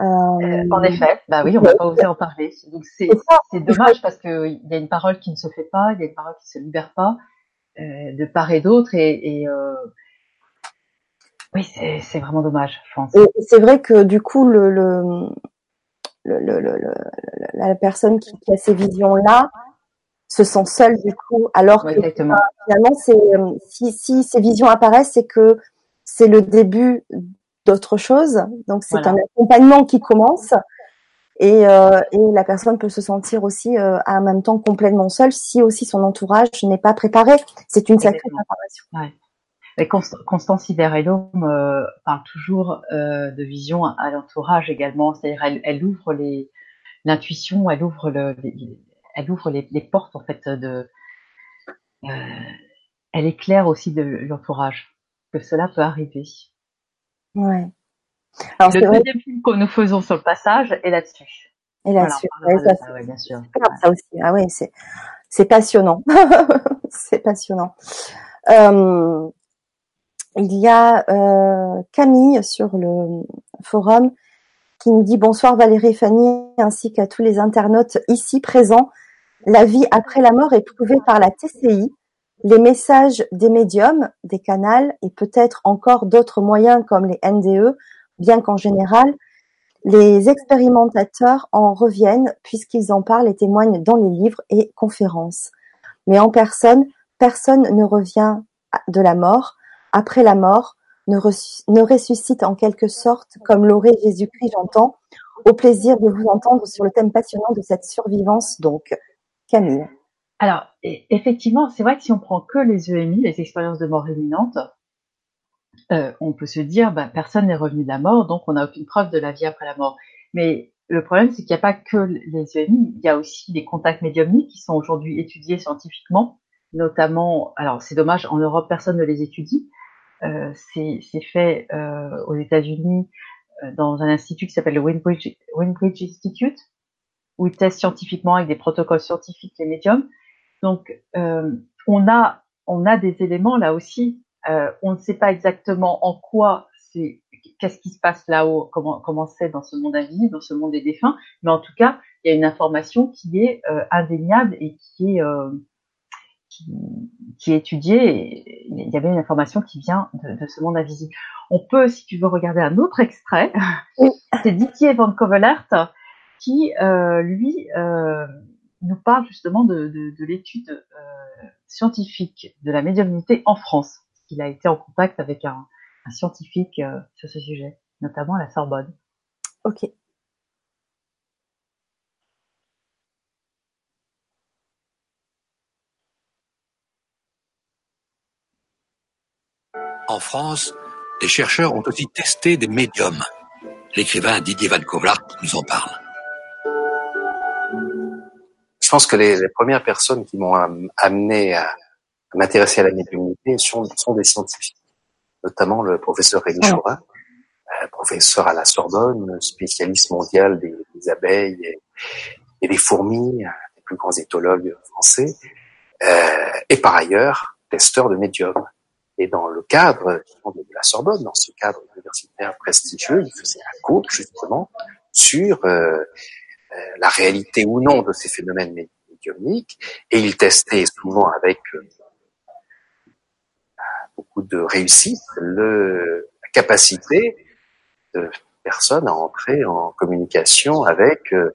Euh, En effet, bah oui, on va pas oser en parler. Donc c'est dommage parce que il y a une parole qui ne se fait pas, il y a une parole qui se libère pas euh, de part et d'autre et, et euh, oui, c'est vraiment dommage, je pense. Et c'est vrai que du coup, le, le, le, le- le- le- la personne qui, qui a ces visions-là se sent seule du coup, alors que exactement. finalement, euh, si, si ces visions apparaissent, c'est que c'est le début d'autre chose. Donc c'est Voilà. un accompagnement qui commence. Et, euh, et la personne peut se sentir aussi euh, en même temps complètement seule si aussi son entourage n'est pas préparé. C'est une sacrée préparation. Ouais. Et Const- Constance Iberellum euh, parle toujours euh, de vision à, l'entourage également, c'est-à-dire elle, elle ouvre l'intuition, elle ouvre le, les- elle ouvre les, les portes en fait de, euh, elle éclaire aussi de l'entourage que cela peut arriver. Ouais. Alors le vrai. deuxième film que nous faisons sur le passage est là-dessus. Et là-dessus, ouais, ça, de ça, ouais, bien sûr. ça aussi. Ah ouais, c'est c'est passionnant. c'est passionnant. Euh, il y a euh, Camille sur le forum qui nous dit bonsoir Valérie et Fanny ainsi qu'à tous les internautes ici présents. La vie après la mort est prouvée par la TCI. Les messages des médiums, des canals et peut-être encore d'autres moyens comme les NDE, bien qu'en général, les expérimentateurs en reviennent puisqu'ils en parlent et témoignent dans les livres et conférences. Mais en personne, personne ne revient de la mort, après la mort, ne, ressuscite en quelque sorte, comme l'aurait Jésus-Christ, j'entends, au plaisir de vous entendre sur le thème passionnant de cette survivance, donc. Alors, effectivement, c'est vrai que si on prend que les EMI, les expériences de mort imminente, euh, on peut se dire, bah, personne n'est revenu de la mort, donc on n'a aucune preuve de la vie après la mort. Mais le problème, c'est qu'il n'y a pas que les EMI, il y a aussi des contacts médiumniques qui sont aujourd'hui étudiés scientifiquement, notamment, alors c'est dommage, en Europe, personne ne les étudie. Euh, c'est fait euh, aux États-Unis dans un institut qui s'appelle le Winbridge Institute, où ils testent scientifiquement avec des protocoles scientifiques les médiums. Donc, euh, on a on a des éléments là aussi. Euh, on ne sait pas exactement en quoi c'est qu'est-ce qui se passe là-haut, comment comment c'est dans ce monde invisible, dans ce monde des défunts. Mais en tout cas, il y a une information qui est euh, indéniable et qui est euh, qui, qui, est étudiée. il y avait une information qui vient de, de, ce monde invisible. On peut, si tu veux, regarder un autre extrait. c'est Didier Van Covelert qui, euh, lui, euh, nous parle justement de, de, de l'étude euh, scientifique de la médiumnité en France. Il a été en contact avec un, un scientifique euh, sur ce sujet, notamment à la Sorbonne. Ok. En France, les chercheurs ont aussi testé des médiums. L'écrivain Didier Van Kovlar nous en parle pense que les, les premières personnes qui m'ont amené à, à m'intéresser à la médiumnité sont, sont, des scientifiques, notamment le professeur Rémi Chorin, euh, professeur à la Sorbonne, spécialiste mondial des, des abeilles et, et, des fourmis, des plus grands éthologues français, euh, et par ailleurs testeur de médium. Et dans le cadre de la Sorbonne, dans ce cadre universitaire prestigieux, il faisait un cours justement sur euh, la réalité ou non de ces phénomènes médiumniques, et il testait souvent avec euh, beaucoup de réussite la capacité de personnes à entrer en communication avec euh,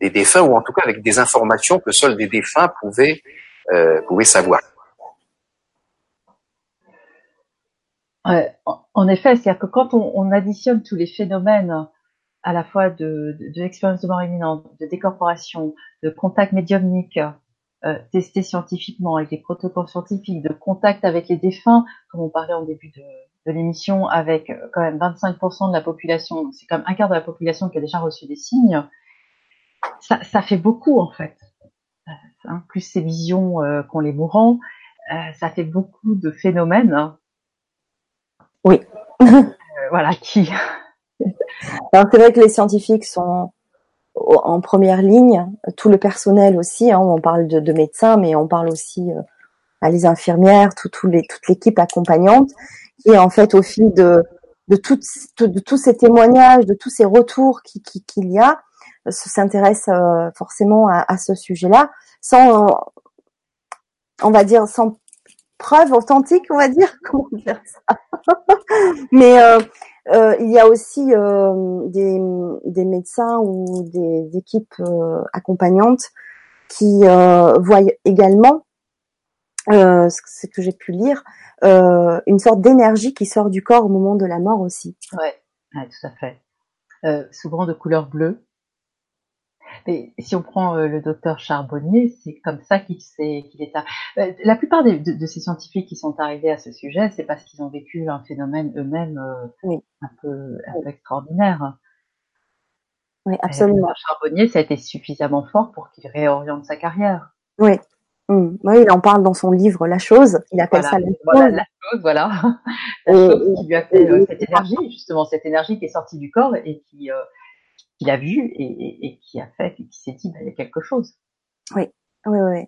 des défunts, ou en tout cas avec des informations que seuls des défunts pouvaient, euh, savoir. en effet, c'est-à-dire que quand on, additionne tous les phénomènes à la fois de, de, de l'expérience de mort imminente, de décorporation, de contact médiumnique euh, testé scientifiquement avec des protocoles scientifiques, de contact avec les défunts, comme on parlait en début de, de l'émission, avec euh, quand même 25% de la population, c'est comme un quart de la population qui a déjà reçu des signes, ça, ça fait beaucoup en fait. Euh, hein, plus ces visions euh, qu'ont les mourants, euh, ça fait beaucoup de phénomènes. Oui. voilà, qui alors c'est vrai que les scientifiques sont en première ligne, tout le personnel aussi. Hein, on parle de, de, médecins, mais on parle aussi euh, à les infirmières, tout, tout toute l'équipe accompagnante, qui en fait au fil de de, de tous ces témoignages, de tous ces retours qu'il qui, qui y a, s'intéresse euh, forcément à, ce sujet-là, sans, on va dire, sans preuve authentique, on va dire, comment dire ça. Mais euh, il y a aussi euh, des, médecins ou des, équipes euh, accompagnantes qui voient également, ce que j'ai pu lire, une sorte d'énergie qui sort du corps au moment de la mort aussi. Ouais, ouais tout à fait. souvent de couleur bleue. Mais si on prend euh, le docteur Charbonnier, c'est comme ça qu'il qu'il est. À... Euh, la plupart des, de, de, ces scientifiques qui sont arrivés à ce sujet, c'est parce qu'ils ont vécu un phénomène eux-mêmes euh, oui. un, peu, un peu extraordinaire. Oui, absolument. Et Charbonnier, ça a été suffisamment fort pour qu'il réoriente sa carrière. Oui. Mmh. Oui, il en parle dans son livre La chose. Il appelle voilà, ça la voilà, chose. La chose, voilà. La et, chose qui lui a fait cette énergie, justement, cette énergie qui est sortie du corps et qui, euh, qu'il a vu et, et, et, qui a fait, et qui s'est dit, bah, il y a quelque chose. Oui, oui, oui.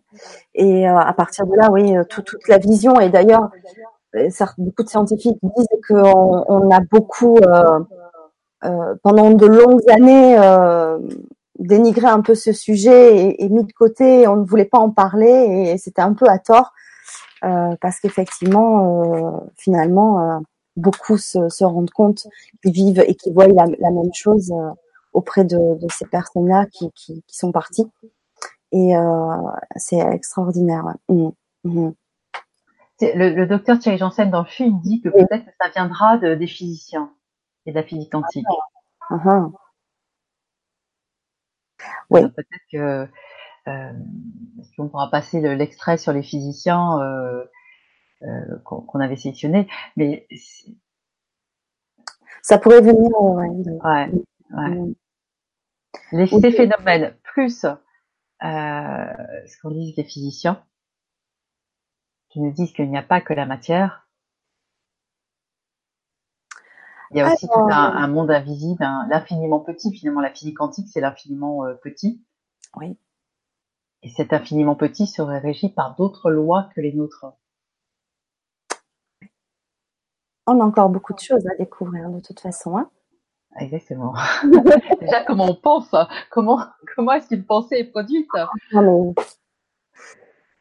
Et euh, à partir de là, oui, tout, toute la vision, et d'ailleurs, beaucoup de scientifiques disent qu'on on a beaucoup, euh, euh, pendant de longues années, euh, dénigré un peu ce sujet et, et, mis de côté, on ne voulait pas en parler, et c'était un peu à tort, euh, parce qu'effectivement, euh, finalement, beaucoup se, se, rendent compte qu'ils vivent et qu'ils voient la même chose auprès de, de ces personnes-là qui, qui, qui, sont parties. Et euh, c'est extraordinaire. Ouais. Mmh. Mmh. le, le docteur Thierry Janssen dans le film dit que peut-être que ça viendra de, des physiciens et de la physique quantique. Uh-huh. Oui. Alors, Peut-être que euh, on pourra passer le- l'extrait sur les physiciens euh, euh, qu'on avait sélectionné, mais Ça pourrait venir, euh, ouais, de- ouais, ouais. Les, ces phénomènes plus euh, ce qu'on dit les physiciens qui nous disent qu'il n'y a pas que la matière. Il y a aussi tout un, monde invisible, l'infiniment petit. Finalement, la physique quantique, c'est l'infiniment euh, petit. Oui. Et cet infiniment petit serait régi par d'autres lois que les nôtres. on a encore beaucoup de choses à découvrir de toute façon. Hein. Exactement. Déjà, comment on pense hein? Comment, comment est-ce qu'une pensée est produite? Non, mais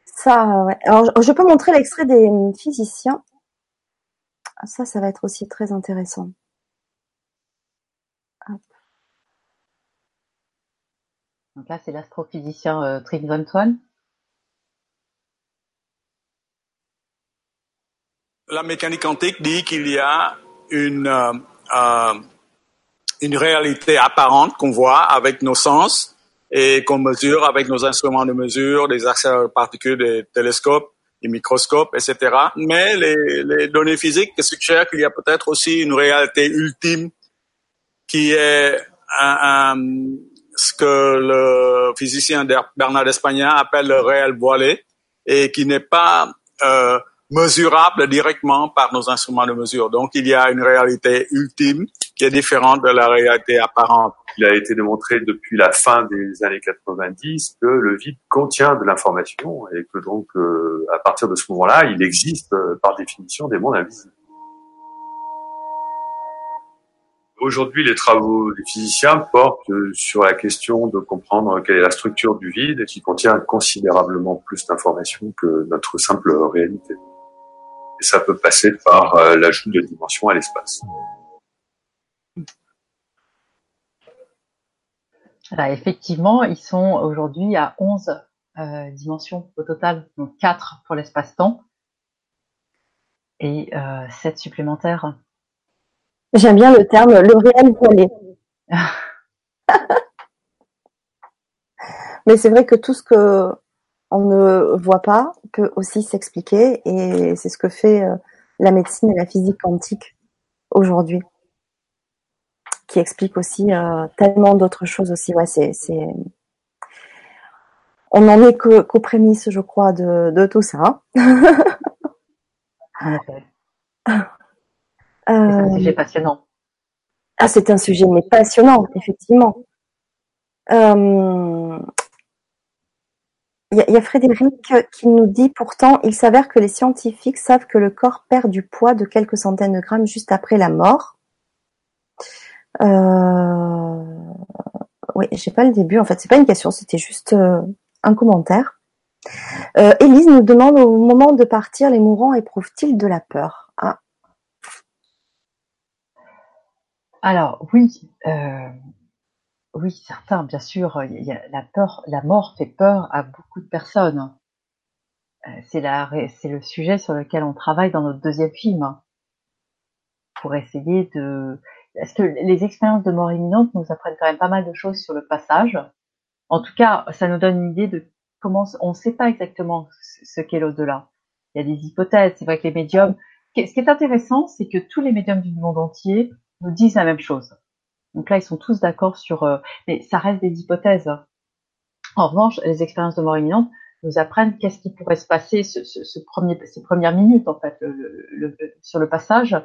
ça, ouais. Alors, je- peux montrer l'extrait des physiciens. Ah, Ça, ça va être aussi très intéressant. Hop. Donc là, c'est l'astrophysicien euh, Tristan Swan. La mécanique quantique dit qu'il y a une, euh, euh, une réalité apparente qu'on voit avec nos sens et qu'on mesure avec nos instruments de mesure, des accélérateurs de particules, des télescopes, des microscopes, etc. Mais les, les données physiques suggèrent qu'il y a peut-être aussi une réalité ultime qui est un- un- ce que le physicien Bernard Espagna appelle le réel voilé et qui n'est pas euh, mesurable directement par nos instruments de mesure. Donc, il y a une réalité ultime qui est différente de la réalité apparente. Il a été démontré depuis la fin des années 90 que le vide contient de l'information et que donc, euh, à partir de ce moment-là, il existe euh, par définition des mondes invisibles. Aujourd'hui, les travaux des physiciens portent sur la question de comprendre quelle est la structure du vide qui contient considérablement plus d'informations que notre simple réalité. Et ça peut passer par euh, l'ajout de dimensions à l'espace. Effectivement, ils sont aujourd'hui à 11 euh, dimensions au total, donc 4 pour l'espace-temps et euh, 7 supplémentaires. J'aime bien le terme le réel voilé. Mais c'est vrai que tout ce que on ne voit pas peut aussi s'expliquer et c'est ce que fait euh, la médecine et la physique quantique aujourd'hui, qui explique aussi euh, tellement d'autres choses aussi. Ouais, c'est, c'est... On n'en est qu'aux prémices, je crois, de, de tout ça. En effet. Euh, C'est un sujet passionnant. Ah, c'est un sujet mais passionnant, effectivement. Euh, Il y, a- Frédéric qui nous dit pourtant, il s'avère que les scientifiques savent que le corps perd du poids de quelques centaines de grammes juste après la mort. Euh... Oui, j'ai pas le début. En fait, c'est pas une question, c'était juste euh, un commentaire. Euh, Élise nous demande au moment de partir, les mourants éprouvent-ils de la peur? Ah, Alors oui, euh, oui, certains, bien sûr. La peur, la mort fait peur à beaucoup de personnes. Euh, C'est la, c'est le sujet sur lequel on travaille dans notre deuxième film pour essayer de. Est-ce que les expériences de mort imminente nous apprennent quand même pas mal de choses sur le passage En tout cas, ça nous donne une idée de comment on ne sait pas exactement ce qu'est l'au-delà. Il y a des hypothèses. C'est vrai que les médiums. Ce qui est intéressant, c'est que tous les médiums du monde entier nous disent la même chose. Donc là, ils sont tous d'accord sur, euh, mais ça reste des hypothèses. En revanche, les expériences de mort imminente nous apprennent qu'est-ce qui pourrait se passer ce, ce, ce premier, ces premières minutes en fait, le, le- le- sur le passage,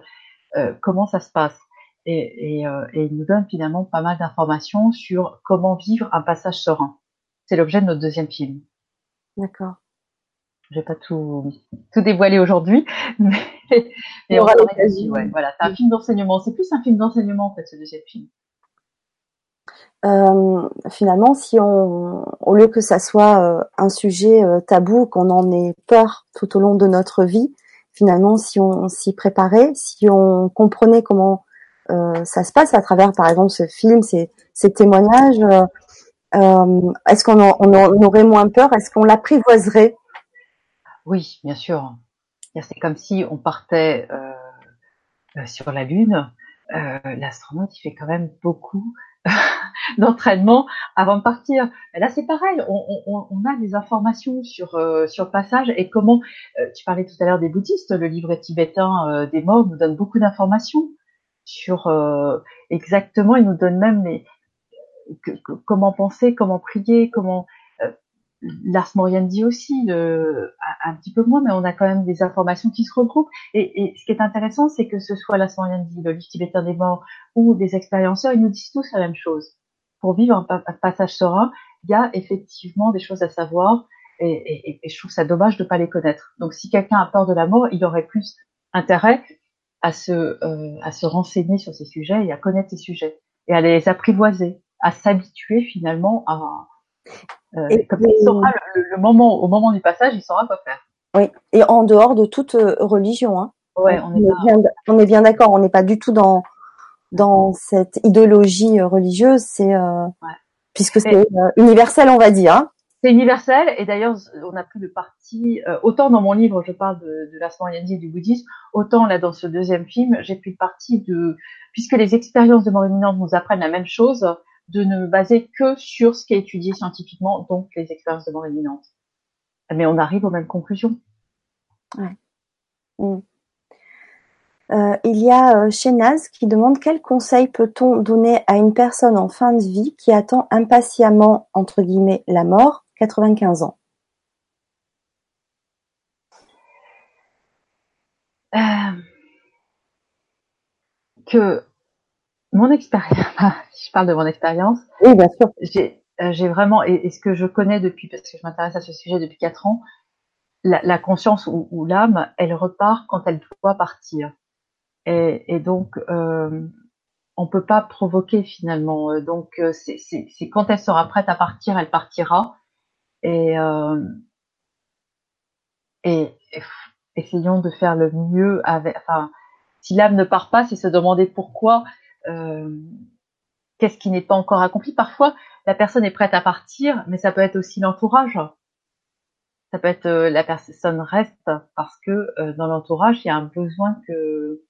euh, comment ça se passe, et, et, euh, et ils nous donnent finalement pas mal d'informations sur comment vivre un passage serein. C'est l'objet de notre deuxième film. d'accord. Je vais pas tout, tout dévoiler aujourd'hui, mais, On on aura l'occasion. Ouais. Voilà, c'est un film d'enseignement. C'est plus un film d'enseignement en fait, ce deuxième film. Euh, finalement, si on, au lieu que ça soit euh, un sujet euh, tabou, qu'on en ait peur tout au long de notre vie, finalement, si on s'y préparait, si on comprenait comment ça se passe à travers, par exemple, ce film, ces, ces témoignages, est-ce qu'on en, on en aurait moins peur? Est-ce qu'on l'apprivoiserait? Oui, bien sûr. C'est comme si on partait euh, sur la Lune. L'astronaute, il fait quand même beaucoup d'entraînement avant de partir. Là, c'est pareil. On, on, on, a des informations sur sur le passage et comment. tu parlais tout à l'heure des bouddhistes. Le livre tibétain des morts nous donne beaucoup d'informations sur exactement. Il nous donne même les que, comment penser, comment prier, comment euh, Lars dit aussi, un, un, petit peu moins, mais on a quand même des informations qui se regroupent. Et, et ce qui est intéressant, c'est que ce soit Lars dit, le livre tibétain des morts ou des expérienceurs, ils nous disent tous la même chose. Pour vivre un, passage serein, il y a effectivement des choses à savoir, et, et, et je trouve ça dommage de pas les connaître. Donc, si quelqu'un a peur de la mort, il aurait plus intérêt à se, euh, à se renseigner sur ces sujets et à connaître ces sujets et à les apprivoiser à s'habituer finalement à euh, et, comme il saura le, moment au moment du passage, il saura quoi faire. Oui, et en dehors de toute euh, religion. Hein. Ouais, on, est, bien, on est bien d'accord. On n'est pas du tout dans dans cette idéologie euh, religieuse. C'est euh, ouais. puisque c'est universel, on va dire. Hein. C'est universel et d'ailleurs on a pris le parti autant dans mon livre je parle de, de l'Asman et du bouddhisme, autant là dans ce deuxième film j'ai pris le parti de puisque les expériences de mort imminente nous apprennent la même chose, de ne me baser que sur ce qui est étudié scientifiquement, donc les expériences de mort imminente. Mais on arrive aux mêmes conclusions. Ouais. Mm. Euh, il y a euh, qui demande quel conseil peut-on donner à une personne en fin de vie qui attend impatiemment entre guillemets la mort, 95 ans? Euh, que mon expérience, si je parle de mon expérience, oui, bien sûr. J'ai, euh, j'ai vraiment, et, ce que je connais depuis, parce que je m'intéresse à ce sujet depuis quatre ans, la, la conscience ou, ou, l'âme, elle repart quand elle doit partir. Et, et donc, euh, on peut pas provoquer finalement. Donc, euh, c'est, c'est, c'est quand elle sera prête à partir, elle partira. Et, euh, et, et essayons de faire le mieux avec. Enfin, si l'âme ne part pas, c'est se demander pourquoi euh, qu'est-ce qui n'est pas encore accompli? Parfois, la personne est prête à partir, mais ça peut être aussi l'entourage. Ça peut être euh, la personne reste parce que euh, dans l'entourage, il y a un besoin que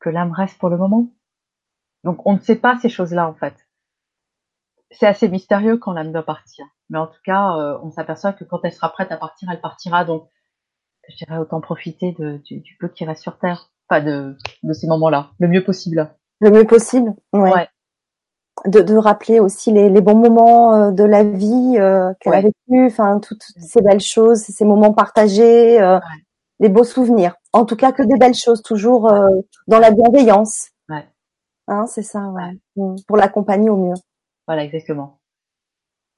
que l'âme reste pour le moment. Donc, on ne sait pas ces choses-là en fait. C'est assez mystérieux quand l'âme doit partir. Mais en tout cas, on s'aperçoit que quand elle sera prête à partir, elle partira. Donc, je dirais autant profiter de, du, peu qui reste sur Terre, pas de, de ces moments-là, le mieux possible le mieux possible. Ouais. De, de, rappeler aussi les, les, bons moments euh, de la vie euh, qu'elle a vécu, enfin toutes ces belles choses, ces moments partagés, euh, les beaux souvenirs. En tout cas, que des belles choses, toujours euh, dans la bienveillance. Ouais. Hein, c'est ça, ouais. Mm. Pour l'accompagner au mieux. Voilà, exactement.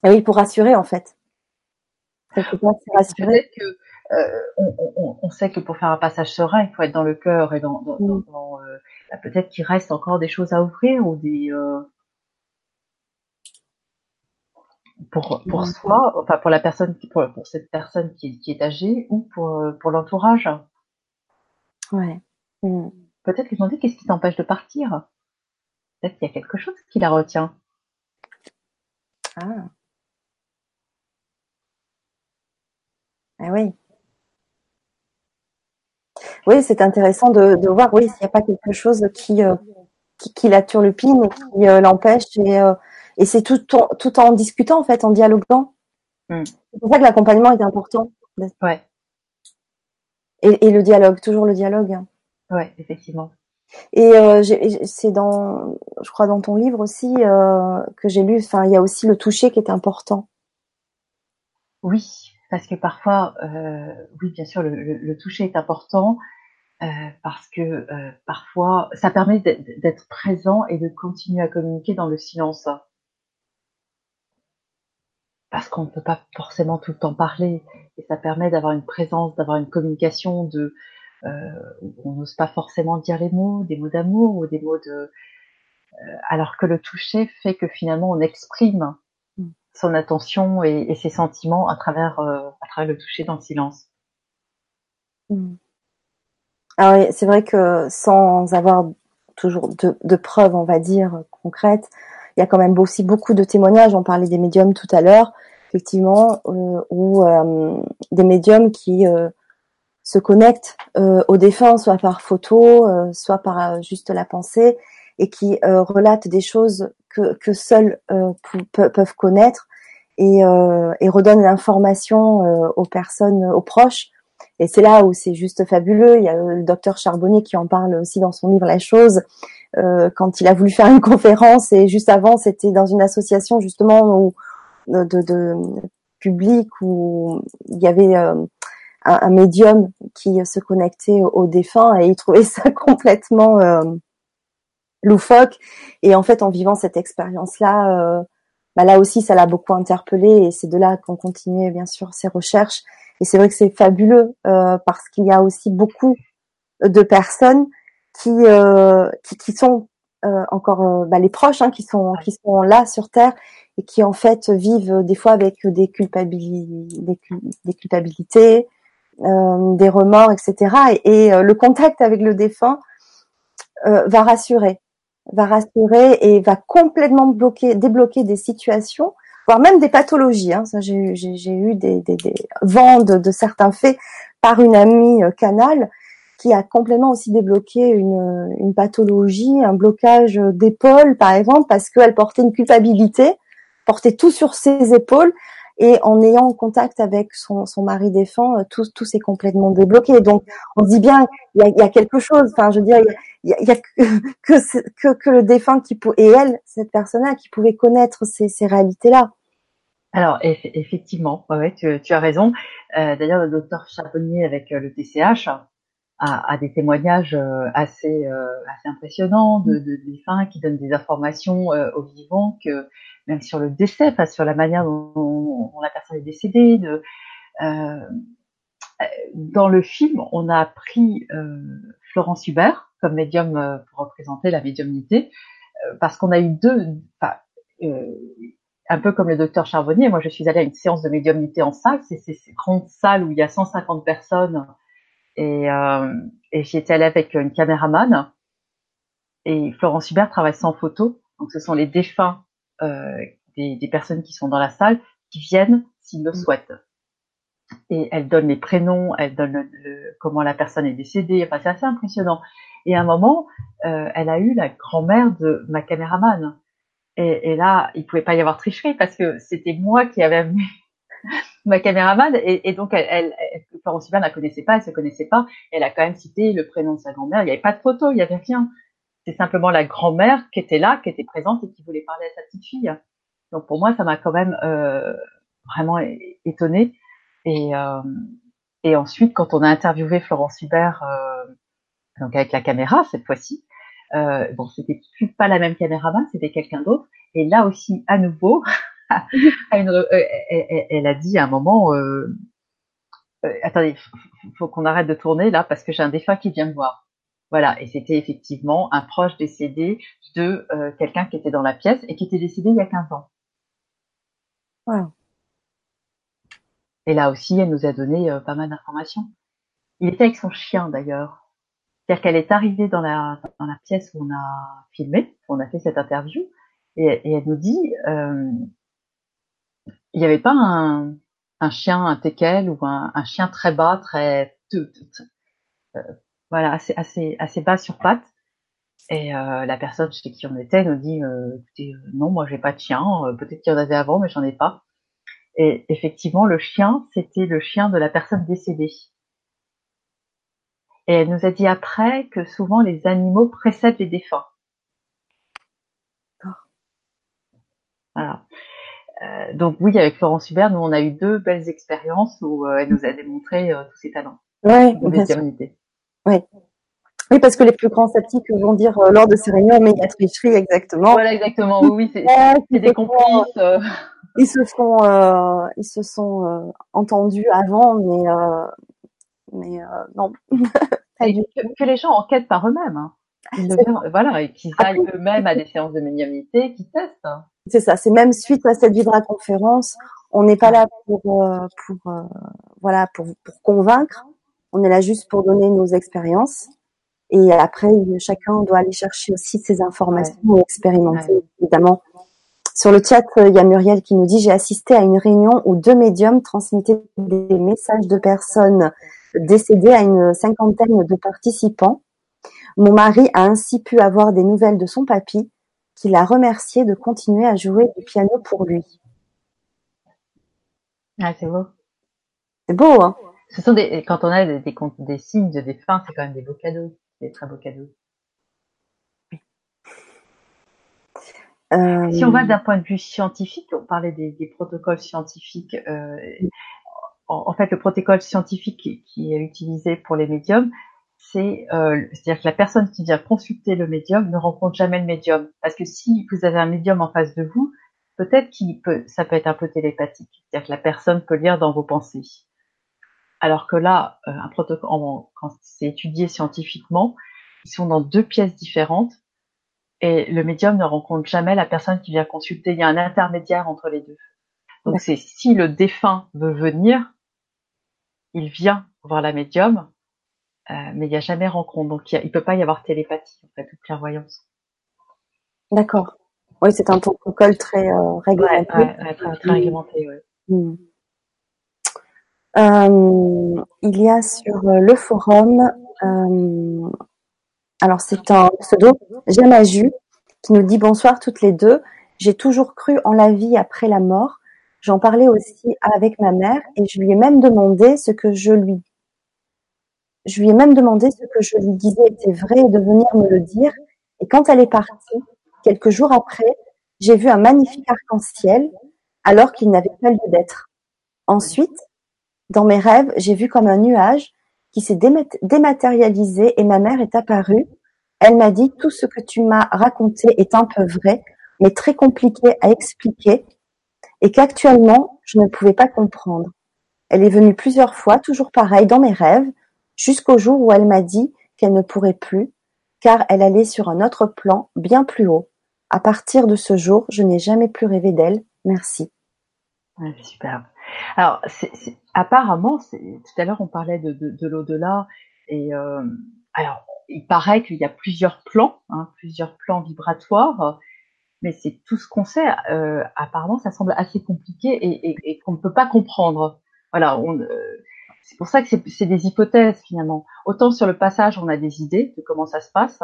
Et oui, pour rassurer en fait. Peut-être que euh, on, on, on, sait que pour faire un passage serein, il faut être dans le cœur et dans, dans, mm. dans euh, bah, peut-être qu'il reste encore des choses à ouvrir ou des euh, pour pour mm. soi, enfin pour la personne pour, pour cette personne qui, qui est âgée ou pour pour l'entourage. Ouais. Mm. Peut-être lui demander qu'est-ce qui t'empêche de partir. Peut-être qu'il y a quelque chose qui la retient. Ah. Ah oui. Oui, c'est intéressant de, de, voir, oui, s'il n'y a pas quelque chose qui, euh, qui, qui, la turlupine et qui euh, l'empêche. Et, euh, et c'est tout, tout en discutant, en fait, en dialoguant. Mm. C'est pour ça que l'accompagnement est important. Ouais. Et, et, le dialogue, toujours le dialogue. Ouais, effectivement. Et c'est dans, je crois, dans ton livre aussi que j'ai lu. Enfin, il y a aussi le toucher qui est important. Oui, parce que parfois, euh, oui, bien sûr, le, le, le, toucher est important euh, parce que euh, parfois, ça permet d'être présent et de continuer à communiquer dans le silence. Parce qu'on ne peut pas forcément tout le temps parler et ça permet d'avoir une présence, d'avoir une communication de, euh, on n'ose pas forcément dire les mots, des mots d'amour ou des mots de, euh, alors que le toucher fait que finalement on exprime son attention et, ses sentiments à travers, euh, à travers le toucher dans le silence. Mmh. Ah oui, c'est vrai que sans avoir toujours de, preuves, on va dire, concrètes, il y a quand même aussi beaucoup de témoignages. On parlait des médiums tout à l'heure, effectivement, euh, ou euh, des médiums qui se connectent euh, au défunt, soit par photo, soit par juste la pensée, et qui euh, relatent des choses que, que seuls peuvent connaître et, et redonnent l'information aux personnes, aux proches. Et c'est là où c'est juste fabuleux. Il y a le docteur Charbonnier qui en parle aussi dans son livre La Chose, quand il a voulu faire une conférence et juste avant c'était dans une association justement où, de, de, public où il y avait un, médium qui se connectait aux défunts et il trouvait ça complètement euh, loufoque. Et en fait, en vivant cette expérience-là, euh, bah là aussi, ça l'a beaucoup interpellé et c'est de là qu'on continuait bien sûr ses recherches. Et c'est vrai que c'est fabuleux euh, parce qu'il y a aussi beaucoup de personnes qui euh, qui, qui, sont euh, encore bah, les proches hein, qui sont qui sont là sur terre et qui en fait vivent des fois avec des culpabilités, des, des culpabilités, des remords, etc. Et, le contact avec le défunt euh, va rassurer, va rassurer et va complètement bloquer, débloquer des situations, voire même des pathologies. Hein. J'ai, eu des, des, des de, certains faits par une amie canal qui a complètement aussi débloqué une, une pathologie, un blocage d'épaule par exemple, parce qu'elle portait une culpabilité, portait tout sur ses épaules, et en ayant contact avec son, son mari défunt, euh, tout, tout s'est complètement débloqué. Donc, on dit bien, il y a, y a, quelque chose. Enfin, je veux dire, il y a, y a que, que, que, le défunt qui peut, et elle, cette personne-là, qui pouvait connaître ces, ces réalités-là. Alors, effectivement, ouais, tu, tu, as raison. Euh, D'ailleurs, le docteur Charbonnier avec euh, le TCH a, a, des témoignages euh, assez, assez impressionnants de, de défunts qui donnent des informations aux vivants que même sur le décès, enfin sur la manière dont, la personne est décédée. De, euh, dans le film, on a pris euh, Florence Hubert comme médium euh, pour représenter la médiumnité, euh, parce qu'on a eu deux, euh, un peu comme le docteur Charbonnier. Moi, je suis allée à une séance de médiumnité en salle. C'est ces grandes salles où il y a 150 personnes, et, et j'y étais allée avec une caméraman. Et Florence Hubert travaille sans photo, donc ce sont les défunts euh, des, des, personnes qui sont dans la salle qui viennent s'ils le mm. souhaitent. Et elle donne les prénoms, elle donne le, comment la personne est décédée. Enfin, c'est assez impressionnant. Et à un moment, euh, elle a eu la grand-mère de ma caméraman. Et, et, là, il pouvait pas y avoir tricherie parce que c'était moi qui avais amené ma caméraman. Et, et donc, elle, elle, Florence Hubert ne la connaissait pas, elle se connaissait pas. Elle a quand même cité le prénom de sa grand-mère. Il n'y avait pas de photo, il n'y avait rien. C'est simplement la grand-mère qui était là, qui était présente et qui voulait parler à sa petite fille. Donc pour moi, ça m'a quand même euh, vraiment étonnée. Et, euh, et ensuite, quand on a interviewé Florence Hubert, euh, donc avec la caméra cette fois-ci, euh, bon, c'était plus pas la même caméraman, c'était quelqu'un d'autre. Et là aussi, à nouveau, une, euh, elle, elle, a dit à un moment, euh, euh attendez, faut qu'on arrête de tourner là parce que j'ai un défunt qui vient me voir. Voilà, et c'était effectivement un proche décédé de euh, quelqu'un qui était dans la pièce et qui était décédé il y a 15 ans. Et là aussi, elle nous a donné euh, pas mal d'informations. Il était avec son chien d'ailleurs. C'est-à-dire qu'elle est arrivée dans la, dans la pièce où on a filmé, où on a fait cette interview, et, elle nous dit, euh, il n'y avait pas un, un, chien, un teckel ou un, un chien très bas, très, voilà, assez, assez, assez bas sur pattes. Et euh, la personne chez qui on était nous dit euh, écoutez, euh, non, moi j'ai pas de chien, euh, peut-être qu'il y en avait avant, mais j'en ai pas. Et effectivement, le chien, c'était le chien de la personne décédée. Et elle nous a dit après que souvent les animaux précèdent les défunts. Voilà. Euh, donc oui, avec Florence Hubert, nous on a eu deux belles expériences où elle nous a démontré tous ses talents ouais, oui. Oui, parce que les plus grands sceptiques vont dire euh, lors de ces réunions, mais il y a tricherie, exactement. Voilà, exactement. Oui, c'est des complices. Euh. Ils se sont, euh, ils se sont euh, entendus avant, mais, euh, mais non. que, que, les gens enquêtent par eux-mêmes. Hein. Voilà, et qu'ils aillent eux-mêmes à des séances de médiumnité, qu'ils testent. Hein. C'est ça. C'est même suite à cette Vibra conférence, on n'est pas là pour, pour, voilà, pour, pour convaincre on est là juste pour donner nos expériences. Et après, chacun doit aller chercher aussi ses informations et expérimenter, évidemment. Sur le chat, il y a Muriel qui nous dit, j'ai assisté à une réunion où deux médiums transmettaient des messages de personnes décédé à une cinquantaine de participants. Mon mari a ainsi pu avoir des nouvelles de son papy, qui l'a remercié de continuer à jouer du piano pour lui. Ah, c'est beau. C'est beau, hein Ce sont des, quand on a des, des, des signes de défunts, c'est quand même des beaux cadeaux, des très beaux cadeaux. Euh, Si on va d'un point de vue scientifique, on parlait des, des protocoles scientifiques. Euh, en, en, fait, le protocole scientifique qui, qui, est utilisé pour les médiums, c'est euh, c'est-à-dire que la personne qui vient consulter le médium ne rencontre jamais le médium, parce que si vous avez un médium en face de vous, peut-être qu'il peut, ça peut être un peu télépathique, c'est-à-dire que la personne peut lire dans vos pensées. Alors que là, euh, un protocole, quand c'est étudié scientifiquement, ils sont dans deux pièces différentes et le médium ne rencontre jamais la personne qui vient consulter. Il y a un intermédiaire entre les deux. Donc c'est si le défunt veut venir, il vient voir la médium, euh, mais il n'y a jamais rencontre. Donc il ne peut pas y avoir télépathie, en fait, ou clairvoyance. D'accord. Oui, c'est un protocole très euh, réglementé. Ouais, ouais, très, très, réglementé, oui. Mmh. Euh, il y a sur le forum, euh, alors c'est un pseudo, Jamaju, qui nous dit bonsoir toutes les deux. J'ai toujours cru en la vie après la mort. J'en parlais aussi avec ma mère et je lui ai même demandé ce que je lui je lui ai même demandé ce que je lui disais était vrai de venir me le dire. Et quand elle est partie, quelques jours après, j'ai vu un magnifique arc-en-ciel alors qu'il n'avait pas lieu d'être. Ensuite, dans mes rêves, j'ai vu comme un nuage qui s'est dématérialisé et ma mère est apparue. Elle m'a dit tout ce que tu m'as raconté est un peu vrai, mais très compliqué à expliquer et qu'actuellement je ne pouvais pas comprendre. Elle est venue plusieurs fois, toujours pareil, dans mes rêves, jusqu'au jour où elle m'a dit qu'elle ne pourrait plus, car elle allait sur un autre plan bien plus haut. À partir de ce jour, je n'ai jamais plus rêvé d'elle. Merci. Ouais, superbe. Alors, apparemment, tout à l'heure on parlait de, de, de l'au-delà, et euh, alors il paraît qu'il y a plusieurs plans, hein, plusieurs plans vibratoires, mais c'est tout ce qu'on sait. Euh, apparemment, ça semble assez compliqué et, et, et qu'on ne peut pas comprendre. Voilà, on, euh, c'est pour ça que c'est, des hypothèses finalement. Autant sur le passage, on a des idées de comment ça se passe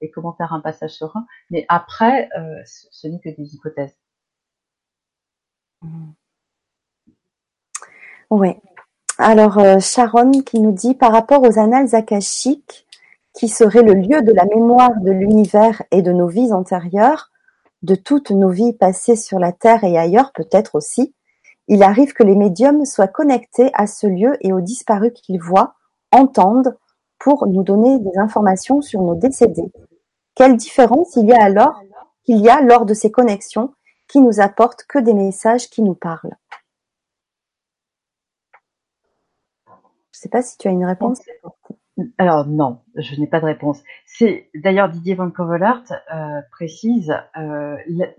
et comment faire un passage serein, mais après, euh, ce, n'est que des hypothèses. Mmh. Oui. Alors euh, Sharon qui nous dit par rapport aux annales akashiques, qui seraient le lieu de la mémoire de l'univers et de nos vies antérieures, de toutes nos vies passées sur la Terre et ailleurs peut-être aussi, il arrive que les médiums soient connectés à ce lieu et aux disparus qu'ils voient, entendent, pour nous donner des informations sur nos décédés. Quelle différence il y a alors qu'il y a lors de ces connexions qui nous apportent que des messages qui nous parlent? Je sais pas si tu as une réponse. Alors non, je n'ai pas de réponse. C'est d'ailleurs Didier Van Covelart euh, précise euh,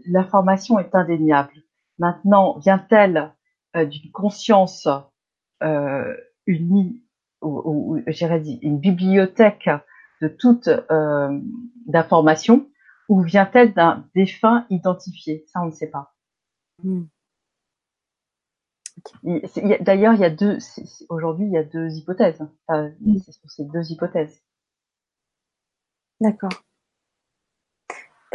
l'information est indéniable. Maintenant, vient-elle euh, d'une conscience euh, unie ou, ou j'irais dire une bibliothèque de toutes euh, d'informations ou vient-elle d'un défunt identifié? Ça, on ne sait pas. Mm. D'ailleurs, il y a deux. Aujourd'hui, il y a deux hypothèses. Enfin, Mm. c'est sur ces deux hypothèses. D'accord.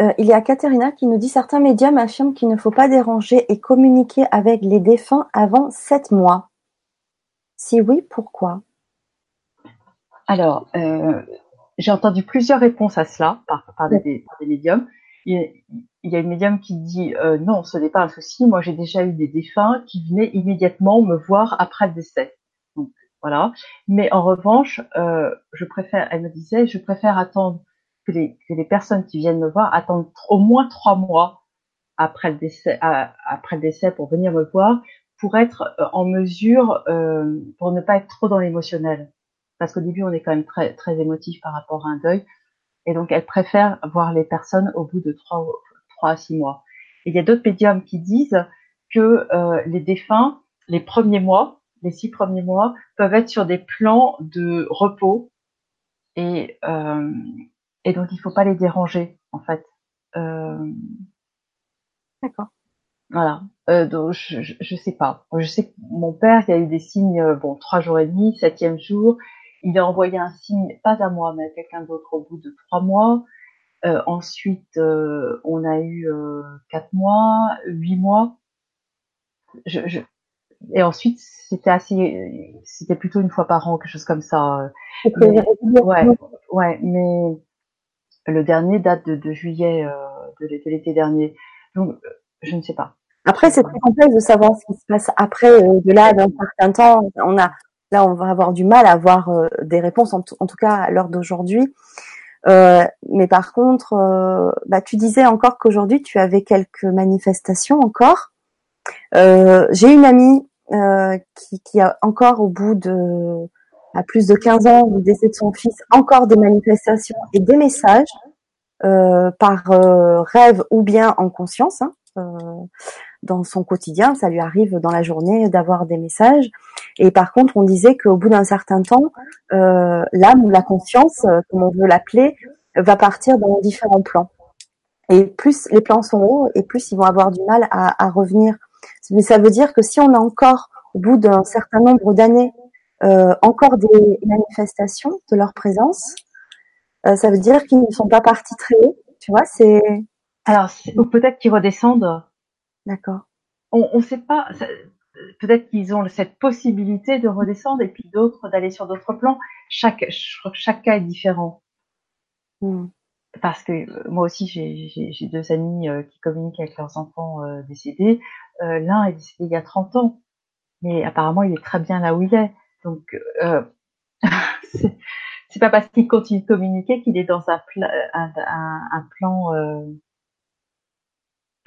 Euh, il y a Katerina qui nous dit certains médiums affirment qu'il ne faut pas déranger et communiquer avec les défunts avant sept mois. Si oui, pourquoi? Alors, euh, j'ai entendu plusieurs réponses à cela par, par, des, par des médiums. Il, il y a une médium qui dit euh, non, ce n'est pas un souci. Moi, j'ai déjà eu des défunts qui venaient immédiatement me voir après le décès. Donc voilà. Mais en revanche, je préfère, elle me disait, je préfère attendre que les, que les personnes qui viennent me voir attendent au moins trois mois après le décès, après le décès pour venir me voir, pour être euh, en mesure, euh, pour ne pas être trop dans l'émotionnel. Parce qu'au début, on est quand même très très émotif par rapport à un deuil. Et donc, elle préfère voir les personnes au bout de trois, trois à six mois. Et il y a d'autres médiums qui disent que euh, les défunts, les premiers mois, les six premiers mois, peuvent être sur des plans de repos. Et, euh, et donc, il faut pas les déranger, en fait. Euh, D'accord. Voilà. Euh, donc je, je, je, sais pas. Je sais que mon père, il a eu des signes, euh, bon, trois jours et demi, septième jour, il a envoyé un signe, pas à moi, mais à quelqu'un d'autre au bout de trois mois. Euh, ensuite, euh, on a eu euh, quatre mois, huit mois. Je, je... Et ensuite, c'était assez, c'était plutôt une fois par an, quelque chose comme ça. Mais, ouais, ouais, mais le dernier date de, de juillet de l'été dernier. Donc, je ne sais pas. Après, c'est très complexe de savoir ce qui se passe après, de là, d'un certain temps. On a, là, on va avoir du mal à avoir des réponses, en, en tout cas à l'heure d'aujourd'hui. Euh, mais par contre, euh, bah, tu disais encore qu'aujourd'hui tu avais quelques manifestations encore. Euh, J'ai une amie euh, qui, qui, a encore au bout de à plus de 15 ans du décès de son fils, encore des manifestations et des messages euh, par rêve ou bien en conscience. Hein, dans son quotidien, ça lui arrive dans la journée d'avoir des messages. Et par contre, on disait qu'au bout d'un certain temps, euh, l'âme ou la conscience, euh, comme on veut l'appeler, va partir dans différents plans. Et plus les plans sont hauts, et plus ils vont avoir du mal à, à revenir. Mais ça veut dire que si on a encore, au bout d'un certain nombre d'années, euh, encore des manifestations de leur présence, euh, ça veut dire qu'ils ne sont pas partis très haut. Tu vois, c'est. Alors, ou peut-être qu'ils redescendent D'accord. On ne sait pas. Peut-être qu'ils ont cette possibilité de redescendre et puis d'autres d'aller sur d'autres plans. Chaque, chaque cas est différent. Hmm. Parce que euh, moi aussi, j'ai deux amis euh, qui communiquent avec leurs enfants euh, décédés. L'un est décédé il y a 30 ans, mais apparemment, il est très bien là où il est. Donc, c'est pas parce qu'il continue de communiquer qu'il est dans un, un, un, plan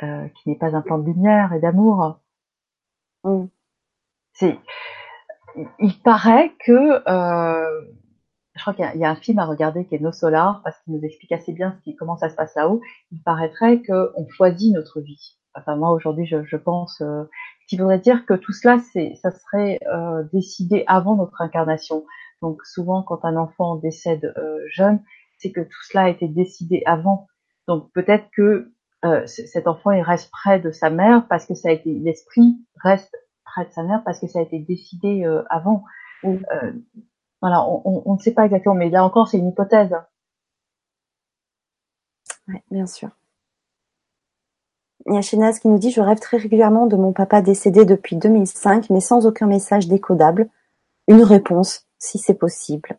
euh, qui n'est pas un plan de lumière et d'amour. Mm. C'est, il paraît que, euh, je crois qu'il y, a un film à regarder qui est Nos Solar parce qu'il nous explique assez bien ce qui, comment ça se passe là-haut. Il paraîtrait qu'on choisit notre vie. Enfin moi aujourd'hui je, je pense, euh, ce qui voudrait dire que tout cela c'est, ça serait euh, décidé avant notre incarnation. Donc souvent quand un enfant décède euh, jeune, c'est que tout cela a été décidé avant. Donc peut-être que euh, cet enfant il reste près de sa mère parce que ça a été l'esprit reste près de sa mère parce que ça a été décidé euh, avant. Euh, voilà, on, on, ne sait pas exactement, mais là encore c'est une hypothèse. Oui, bien sûr. Il y a Chénaz qui nous dit Je rêve très régulièrement de mon papa décédé depuis 2005, mais sans aucun message décodable. Une réponse, si c'est possible.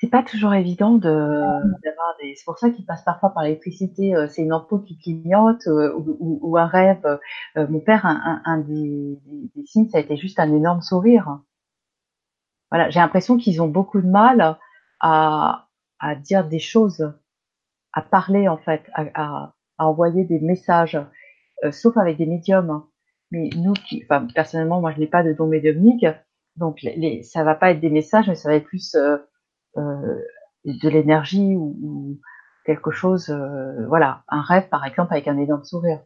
c'est pas toujours évident de d'avoir des. C'est pour ça qu'il passe parfois par l'électricité. Euh, c'est une ampoule qui clignote euh, ou, un rêve. Euh, mon père, un, des, signes, ça a été juste un énorme sourire. Voilà, j'ai l'impression qu'ils ont beaucoup de mal à dire des choses, à parler en fait, à, à, à envoyer des messages, sauf avec des médiums. Mais nous, qui, enfin personnellement, moi je n'ai pas de don médiumnique, donc les, les, ça va pas être des messages, mais ça va être plus euh, de l'énergie ou, ou, quelque chose, euh, voilà, un rêve par exemple avec un énorme sourire.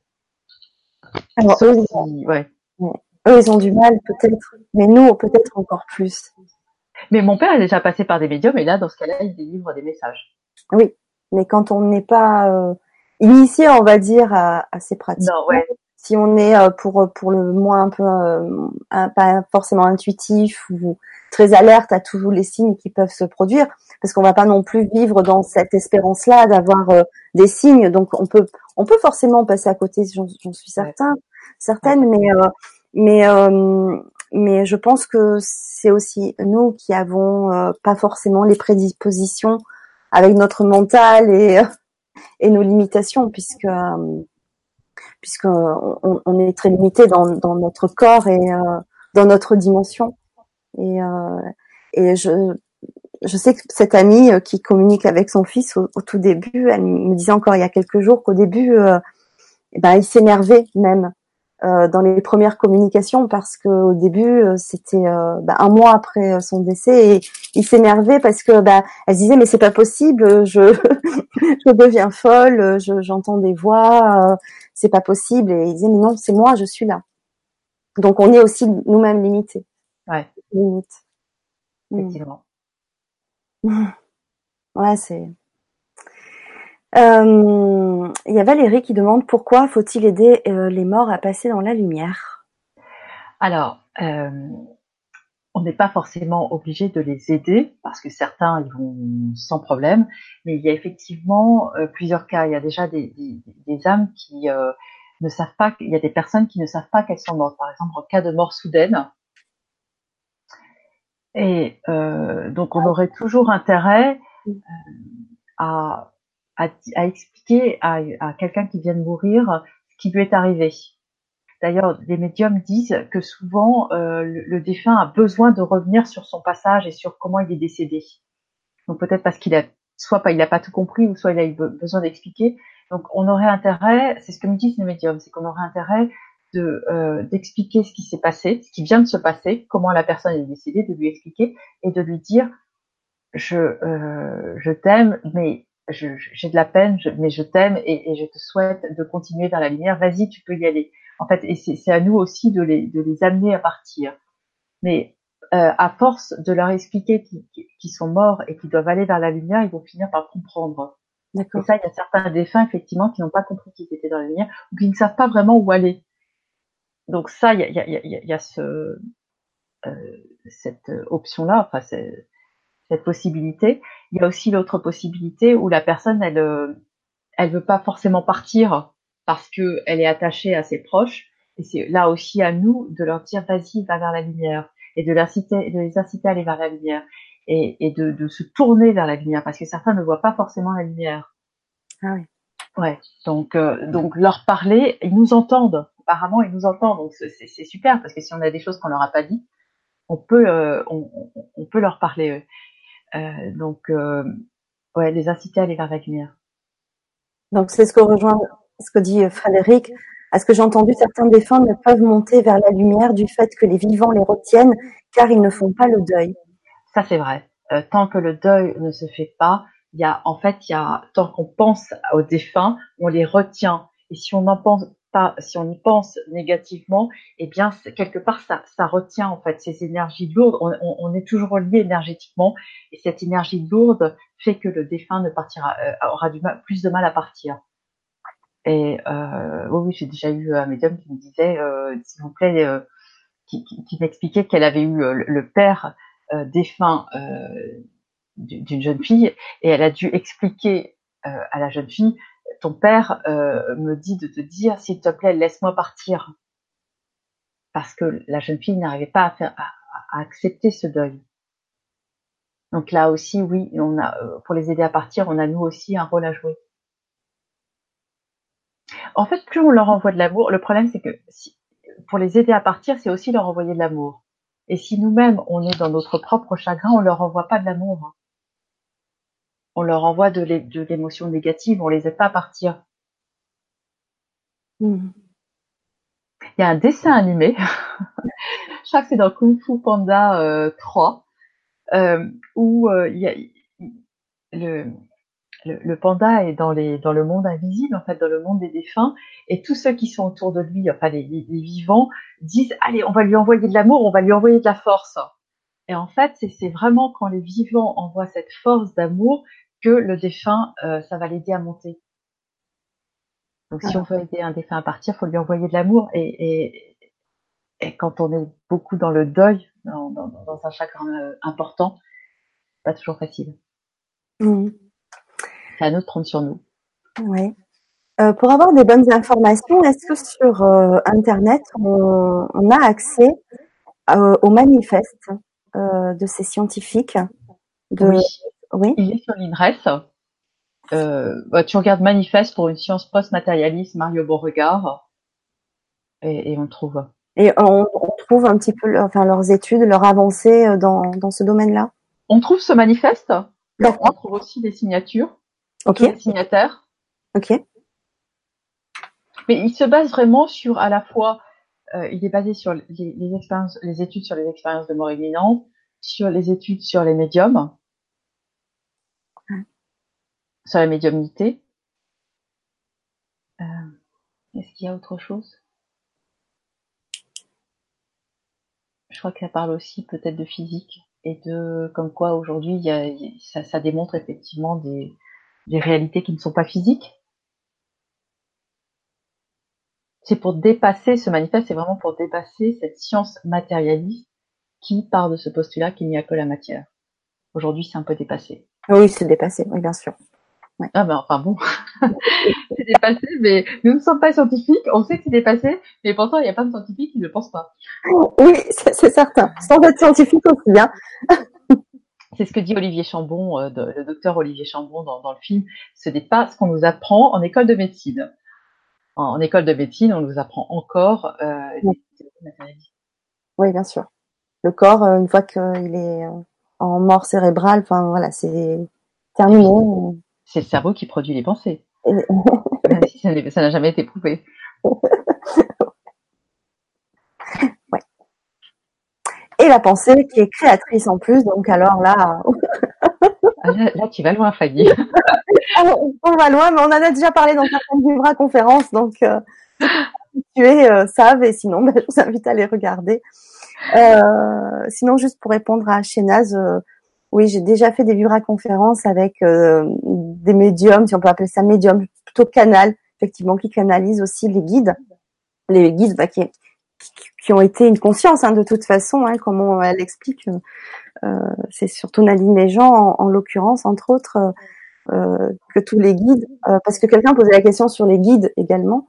Alors, eux, ils, ouais. eux, ils ont du mal peut-être, mais nous, peut-être encore plus. Mais mon père est déjà passé par des médiums et là, dans ce cas-là, il délivre des messages. Oui, mais quand on n'est pas euh, initié, on va dire, à, à ces pratiques, non, ouais. si on est euh, pour pour le moins un peu euh, un, pas forcément intuitif ou très alerte à tous les signes qui peuvent se produire, parce qu'on va pas non plus vivre dans cette espérance-là d'avoir euh, des signes. Donc on peut, on peut forcément passer à côté, j'en suis certain, certaine, mais euh, mais euh, mais je pense que c'est aussi nous qui avons pas forcément les prédispositions avec notre mental et et nos limitations, puisque puisque on, on, est très limité dans, dans notre corps et dans notre dimension. Et, euh, et je, je sais que cette amie euh, qui communique avec son fils au, tout début, elle me disait encore il y a quelques jours qu'au début, euh, eh ben, il s'énervait même euh, dans les premières communications parce que au début euh, c'était euh, ben, un mois après son décès et il s'énervait parce que ben, elle disait mais c'est pas possible, je je deviens folle, j'entends des voix, c'est pas possible et il disait mais non c'est moi, je suis là. Donc on est aussi nous-mêmes limités. Ouais. Effectivement. Ouais, c'est. Euh, il y a Valérie qui demande pourquoi faut-il aider euh, les morts à passer dans la lumière Alors, euh, on n'est pas forcément obligé de les aider parce que certains ils vont sans problème, mais il y a effectivement euh, plusieurs cas. Il y a déjà des, des, des âmes qui euh, ne savent pas, il y a des personnes qui ne savent pas qu'elles sont mortes. Par exemple, en cas de mort soudaine. Et euh, donc, on aurait toujours intérêt à à, à expliquer à, à quelqu'un qui vient de mourir ce qui lui est arrivé. D'ailleurs, les médiums disent que souvent euh, le, le, défunt a besoin de revenir sur son passage et sur comment il est décédé. Donc peut-être parce qu'il a soit pas il n'a pas tout compris ou soit il a eu besoin d'expliquer. Donc on aurait intérêt, c'est ce que me disent les médiums, c'est qu'on aurait intérêt de euh, d'expliquer ce qui s'est passé, ce qui vient de se passer, comment la personne est décédée, de lui expliquer et de lui dire je euh, je t'aime, mais j'ai de la peine, je, mais je t'aime et, et, je te souhaite de continuer vers la lumière. Vas-y, tu peux y aller. En fait, et c'est à nous aussi de les, de les amener à partir. Mais euh, à force de leur expliquer qu'ils sont morts et qu'ils doivent aller vers la lumière, ils vont finir par comprendre. Et ça, il y a certains défunts effectivement qui n'ont pas compris qu'ils étaient dans la lumière ou qui ne savent pas vraiment où aller. Donc ça, il y a, y a, y a ce, euh, cette option-là. Enfin, c'est cette possibilité. Il y a aussi l'autre possibilité où la personne, elle, euh, elle veut pas forcément partir parce que elle est attachée à ses proches. Et c'est là aussi à nous de leur dire vas-y, va vers la lumière et de, l'inciter, de les inciter à aller vers la lumière et, et de, de, se tourner vers la lumière parce que certains ne voient pas forcément la lumière. Ah oui. Ouais. Donc, euh, donc leur parler, ils nous entendent. Apparemment, ils nous entendent. Donc c'est, c'est super parce que si on a des choses qu'on leur a pas dit, on peut, euh, on, on, peut leur parler. Euh, donc, euh, ouais, les inciter à aller vers la lumière. Donc, c'est ce que rejoint ce que dit Frédéric. À ce que j'ai entendu, certains défunts ne peuvent monter vers la lumière du fait que les vivants les retiennent car ils ne font pas le deuil. Ça, c'est vrai. Euh, tant que le deuil ne se fait pas, il y a, en fait, il y a, tant qu'on pense aux défunts, on les retient. Et si on n'en pense pas, si on y pense négativement, eh bien, quelque part, ça, ça retient, en fait, ces énergies lourdes. On, on, on est toujours lié énergétiquement. Et cette énergie lourde fait que le défunt ne partira, euh, aura du mal, plus de mal à partir. Et euh, oui, j'ai déjà eu un médium qui me disait, euh, s'il vous plaît, euh, qui, qui, qui m'expliquait qu'elle avait eu le, le père euh, défunt euh, d'une jeune fille et elle a dû expliquer euh, à la jeune fille, ton père euh, me dit de te dire, s'il te plaît, laisse-moi partir, parce que la jeune fille n'arrivait pas à, faire, à, accepter ce deuil. Donc là aussi, oui, on a, pour les aider à partir, on a nous aussi un rôle à jouer. En fait, plus on leur envoie de l'amour, le problème c'est que si, pour les aider à partir, c'est aussi leur envoyer de l'amour. Et si nous-mêmes, on est dans notre propre chagrin, on leur envoie pas de l'amour. On leur envoie de l'émotion négative, on les aide pas à partir. Mmh. Il y a un dessin animé, je crois que c'est dans Kung Fu Panda euh, 3, euh, où euh, il y a le, le, le, panda est dans, les, dans le monde invisible, en fait, dans le monde des défunts, et tous ceux qui sont autour de lui, enfin les, les, les vivants, disent allez, on va lui envoyer de l'amour, on va lui envoyer de la force. Et en fait, c'est vraiment quand les vivants envoient cette force d'amour que le défunt, euh, ça va l'aider à monter. Donc, si on veut aider un défunt à partir, faut lui envoyer de l'amour. Et, et, et, quand on est beaucoup dans le deuil, dans, dans, dans un chagrin euh, important, pas toujours facile. Mmh. C'est à nous de prendre sur nous. Oui. Euh, pour avoir des bonnes informations, est-ce que sur euh, Internet, on, on, a accès euh, au manifeste euh, de ces scientifiques de... oui. Oui. Il est sur l'INRES. Bah, tu regardes manifeste pour une science post-matérialiste, Mario Beauregard, et, et on trouve. Et on, on, trouve un petit peu enfin, leurs études, leurs avancées dans, dans ce domaine-là On trouve ce manifeste. On trouve aussi des signatures. Ok. Les signataires. Ok. Mais il se base vraiment sur à la fois, euh, il est basé sur les, les, expériences, les études sur les expériences de mort imminente, sur les études sur les médiums. Sur la médiumnité. Euh, Est-ce qu'il y a autre chose? Je crois que ça parle aussi peut-être de physique et de comme quoi aujourd'hui ça démontre effectivement des des réalités qui ne sont pas physiques. C'est pour dépasser ce manifeste, c'est vraiment pour dépasser cette science matérialiste qui part de ce postulat qu'il n'y a que la matière. Aujourd'hui, c'est un peu dépassé. Oui, c'est dépassé, oui, bien sûr. Ouais. Ah ben enfin bon, c'est dépassé, mais nous ne sommes pas scientifiques, on sait que c'est dépassé, mais pourtant il n'y a pas de scientifiques qui ne le pensent pas. Oui, c'est certain, sans être scientifique aussi. Hein. c'est ce que dit Olivier Chambon, euh, le docteur Olivier Chambon dans, dans le film, ce n'est pas ce qu'on nous apprend en école de médecine. En, en, école de médecine, on nous apprend encore euh, oui. oui, bien sûr. Le corps, euh, une fois qu'il est en mort cérébrale, enfin voilà, c'est terminé. C'est le cerveau qui produit les pensées. Même si ça n'a jamais été prouvé. ouais. Et la pensée qui est créatrice en plus, donc alors là. Ah, là, là, tu vas loin, Fanny. on va loin, mais on en a déjà parlé dans certaines Vivra conférences, donc euh, tu es euh, savent, et sinon, ben, je vous invite à les regarder. Euh, sinon, juste pour répondre à Chénaz, euh, oui, j'ai déjà fait des Vibra conférences avec des médiums, si on peut appeler ça médium, plutôt canal, effectivement, qui canalisent aussi les guides, les guides bah, qui, ont été une conscience hein, de toute façon, hein, comme elle explique. Euh, c'est surtout Nadine Méjean, en, en l'occurrence, entre autres, euh, que tous les guides, parce que quelqu'un posait la question sur les guides également.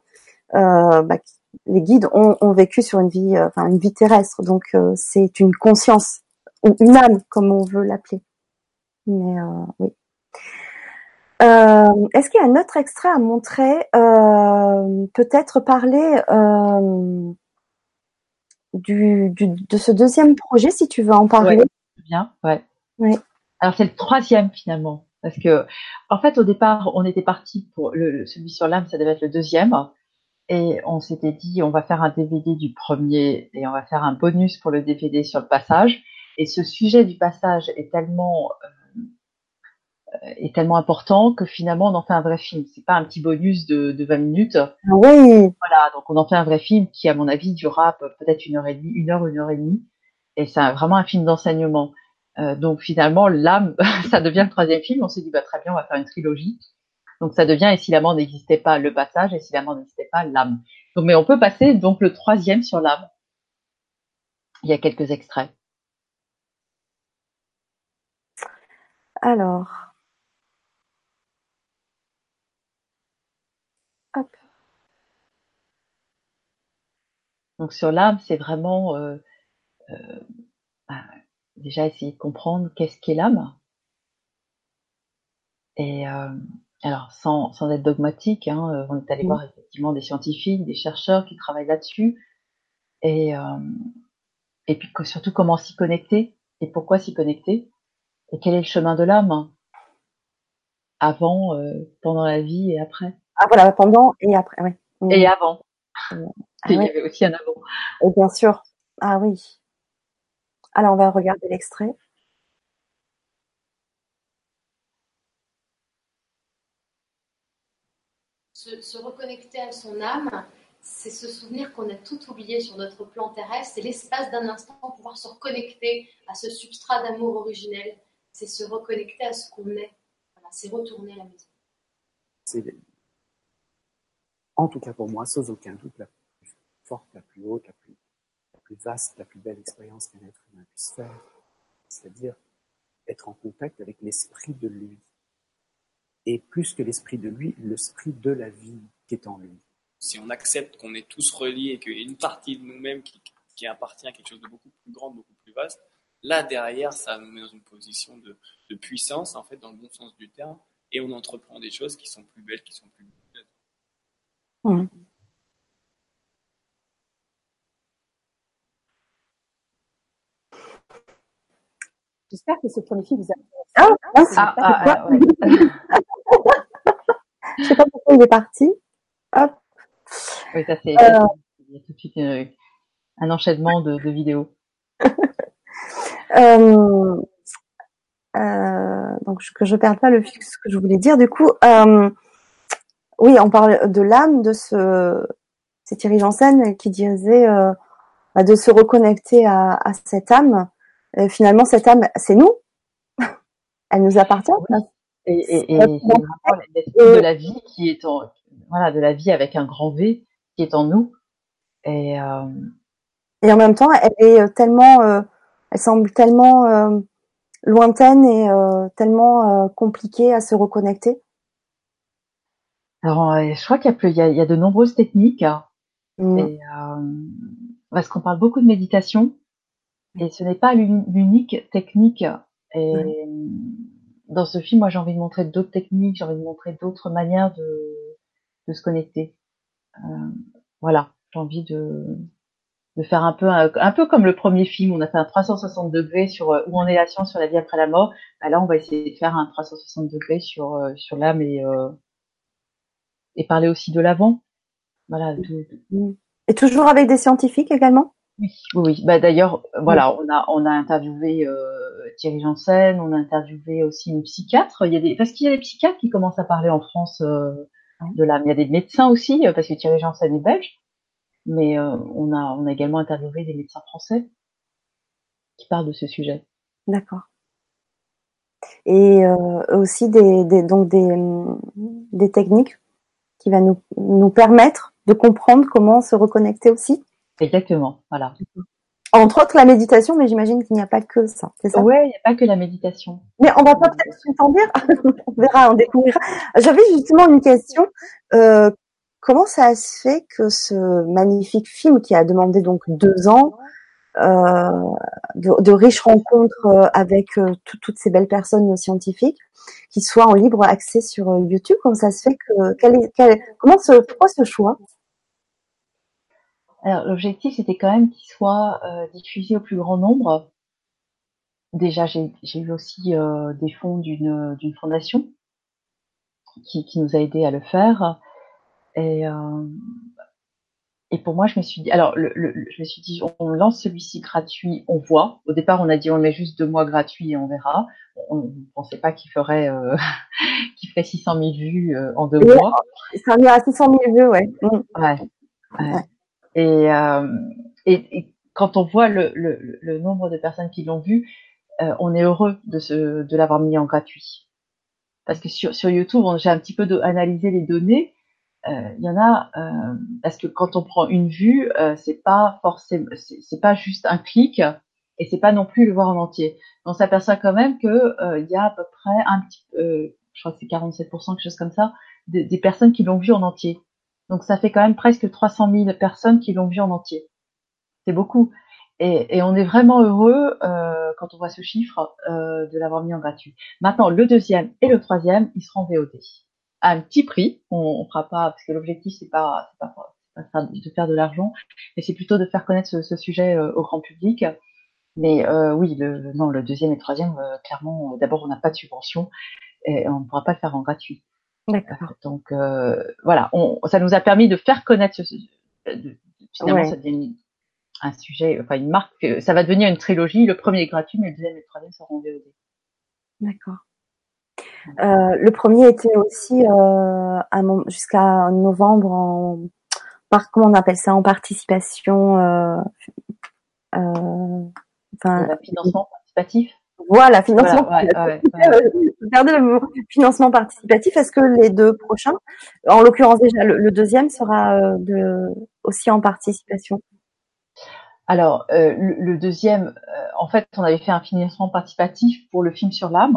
Bah, les guides ont, ont, vécu sur une vie, enfin une vie terrestre, donc c'est une conscience ou une âme, comme on veut l'appeler. Mais euh, oui. Euh, Est-ce qu'il y a un autre extrait à montrer euh, Peut-être parler euh, du, du, de ce deuxième projet, si tu veux en parler? Ouais, bien, ouais. Oui. Alors c'est le troisième finalement, parce que en fait au départ on était parti pour le, celui sur l'âme, ça devait être le deuxième. Et on s'était dit, on va faire un DVD du premier et on va faire un bonus pour le DVD sur le passage. Et ce sujet du passage est tellement euh, est tellement important que finalement on en fait un vrai film. C'est pas un petit bonus de, de 20 minutes. Oui. Voilà, donc on en fait un vrai film qui, à mon avis, durera peut-être une heure et demie, une heure, une heure et demie. Et c'est vraiment un film d'enseignement. Euh, donc finalement, l'âme, ça devient le troisième film. On s'est dit, bah très bien, on va faire une trilogie. Donc ça devient, et si l'amant n'existait pas, le passage, et si l'amant n'existait pas, l'âme. Donc, mais on peut passer donc le troisième sur l'âme. Il y a quelques extraits. Alors. Hop. Donc sur l'âme, c'est vraiment euh, euh, bah, déjà essayer de comprendre qu'est-ce qu'est l'âme. Et euh, alors sans, sans être dogmatique, hein, on est allé Mmh. voir effectivement des scientifiques, des chercheurs qui travaillent là-dessus, et euh, et puis que- surtout comment s'y connecter et pourquoi s'y connecter et quel est le chemin de l'âme avant, euh, pendant la vie et après. Ah voilà, pendant et après, oui. Mmh. Et avant. Ah Il y avait aussi un avant. Et bien sûr. Ah oui. Alors on va regarder l'extrait. Se, se reconnecter à son âme, c'est se souvenir qu'on a tout oublié sur notre plan terrestre. C'est l'espace d'un instant pour pouvoir se reconnecter à ce substrat d'amour originel. C'est se reconnecter à ce qu'on est. Voilà, c'est retourner à la maison. C'est, en tout cas pour moi, sans aucun doute, la forte, la plus haute, la plus, la plus vaste, la plus belle expérience qu'un être humain puisse faire. C'est-à-dire être en contact avec l'esprit de lui. Et plus que l'esprit de lui, l'esprit de la vie qui est en lui. si on accepte qu'on est tous reliés et qu'il y a une partie de nous-mêmes qui, qui appartient à quelque chose de beaucoup plus grand, beaucoup plus vaste, là derrière, ça nous met dans une position de, de puissance, en fait, dans le bon sens du terme, et on entreprend des choses qui sont plus belles, qui sont plus belles. Mmh. J'espère que ce premier film vous a Ah, mince, Ah, je sais pas ah, pourquoi. ah, ouais. Je sais pas pourquoi il est parti. Hop. Oui, ça c'est. Euh, Il y a tout de suite euh, un enchaînement de, de vidéos. Euh, euh, donc que je perde pas le fil ce que je voulais dire. Du coup, oui, on parle de l'âme de ce c'est Thierry Janssen qui disait bah, de se reconnecter à, à cette âme. Euh, finalement, cette âme, c'est nous. Elle nous appartient. Et, et, et l'esprit de la vie qui est en, voilà, de la vie avec un grand V qui est en nous. Et, euh, Et en même temps, elle est euh, tellement, euh, elle semble tellement euh, lointaine et tellement compliquée à se reconnecter. alors, je crois qu'il y a, y de nombreuses techniques. hein. Mm. Et, euh, parce qu'on parle beaucoup de méditation, et ce n'est pas l'uni- l'unique technique. Et dans ce film, moi, j'ai envie de montrer d'autres techniques, j'ai envie de montrer d'autres manières de, de se connecter. Euh, voilà, j'ai envie de, de faire un peu, un, un peu comme le premier film, on a fait un 360 degrés sur euh, où en est la science sur la vie après la mort. Bah là, on va essayer de faire un 360 degrés sur euh, sur l'âme et euh, et parler aussi de l'avant. Voilà. de- de- Et toujours avec des scientifiques également? Oui, oui. Bah d'ailleurs, euh, voilà, on a on a interviewé euh, Thierry Janssen, on a interviewé aussi une psychiatre. Il y a des parce qu'il y a des psychiatres qui commencent à parler en France euh, de l'âme. Il y a des médecins aussi euh, parce que Thierry Janssen est belge, mais euh, on a on a également interviewé des médecins français qui parlent de ce sujet. D'accord. Et euh, aussi des, des donc des, des techniques qui va nous nous permettre de comprendre comment se reconnecter aussi? Exactement, voilà. Entre autres la méditation, mais j'imagine qu'il n'y a pas que ça. C'est ça? Ouais, il n'y a pas que la méditation. Mais on va pas peut-être tout en dire. on verra, on découvrira. J'avais justement une question. Euh, comment ça se fait que ce magnifique film qui a demandé donc deux ans euh, de, de riches rencontres euh, avec euh, tout- toutes ces belles personnes scientifiques, qui soit en libre accès sur euh, YouTube, comment ça se fait que quel est, quel- comment ce pourquoi ce choix? Alors l'objectif c'était quand même qu'il soit euh, diffusé au plus grand nombre. Déjà j'ai eu aussi euh, des fonds d'une d'une fondation qui qui nous a aidé à le faire et euh, et pour moi je me suis dit alors le, le- je me suis dit on lance celui-ci gratuit on voit au départ on a dit on met juste deux mois gratuits et on verra on ne pensait pas qu'il ferait euh, qu'il ferait 600 000 vues euh, en deux mois Ça en est à 600 000 vues, ouais. Mm. Ouais. ouais. Et, euh, et, et quand on voit le, le, le nombre de personnes qui l'ont vu, euh, on est heureux de, de l'avoir mis en gratuit. Parce que sur, sur YouTube, j'ai un petit peu analysé les données. Euh, Il y en a euh, parce que quand on prend une vue, euh, c'est pas forcément, c'est pas juste un clic et c'est pas non plus le voir en entier. On s'aperçoit quand même que il y a à peu près un petit, je crois que c'est 47%, quelque chose comme ça, des, des personnes qui l'ont vu en entier. Donc ça fait quand même presque 300 000 personnes qui l'ont vu en entier. C'est beaucoup. Et, on est vraiment heureux euh, quand on voit ce chiffre euh, de l'avoir mis en gratuit. Maintenant, le deuxième et le troisième, ils seront VOD à un petit prix. On, on fera pas parce que l'objectif c'est pas, pas, pas de faire de l'argent, mais c'est plutôt de faire connaître ce, sujet euh, au grand public. Mais oui, le, non, le deuxième et le troisième, clairement, d'abord on n'a pas de subvention et on ne pourra pas le faire en gratuit. D'accord. Donc euh, voilà, on, ça nous a permis de faire connaître ce, ce- de- finalement Ouais. ça devient un sujet, enfin une marque, euh, ça va devenir une trilogie. Le premier est gratuit, mais le deuxième et le troisième seront en VOD. D'accord. Euh, le premier était aussi euh, jusqu'à novembre en par comment on appelle ça en participation euh, euh, enfin Le financement participatif. Voilà financement Voilà, ouais, participatif. ouais, ouais. Je perdais le mot financement participatif est-ce que les deux prochains en l'occurrence déjà le, le deuxième sera euh, de aussi en participation? Alors, euh, le, le deuxième, euh, en fait, on avait fait un financement participatif pour le film sur l'âme.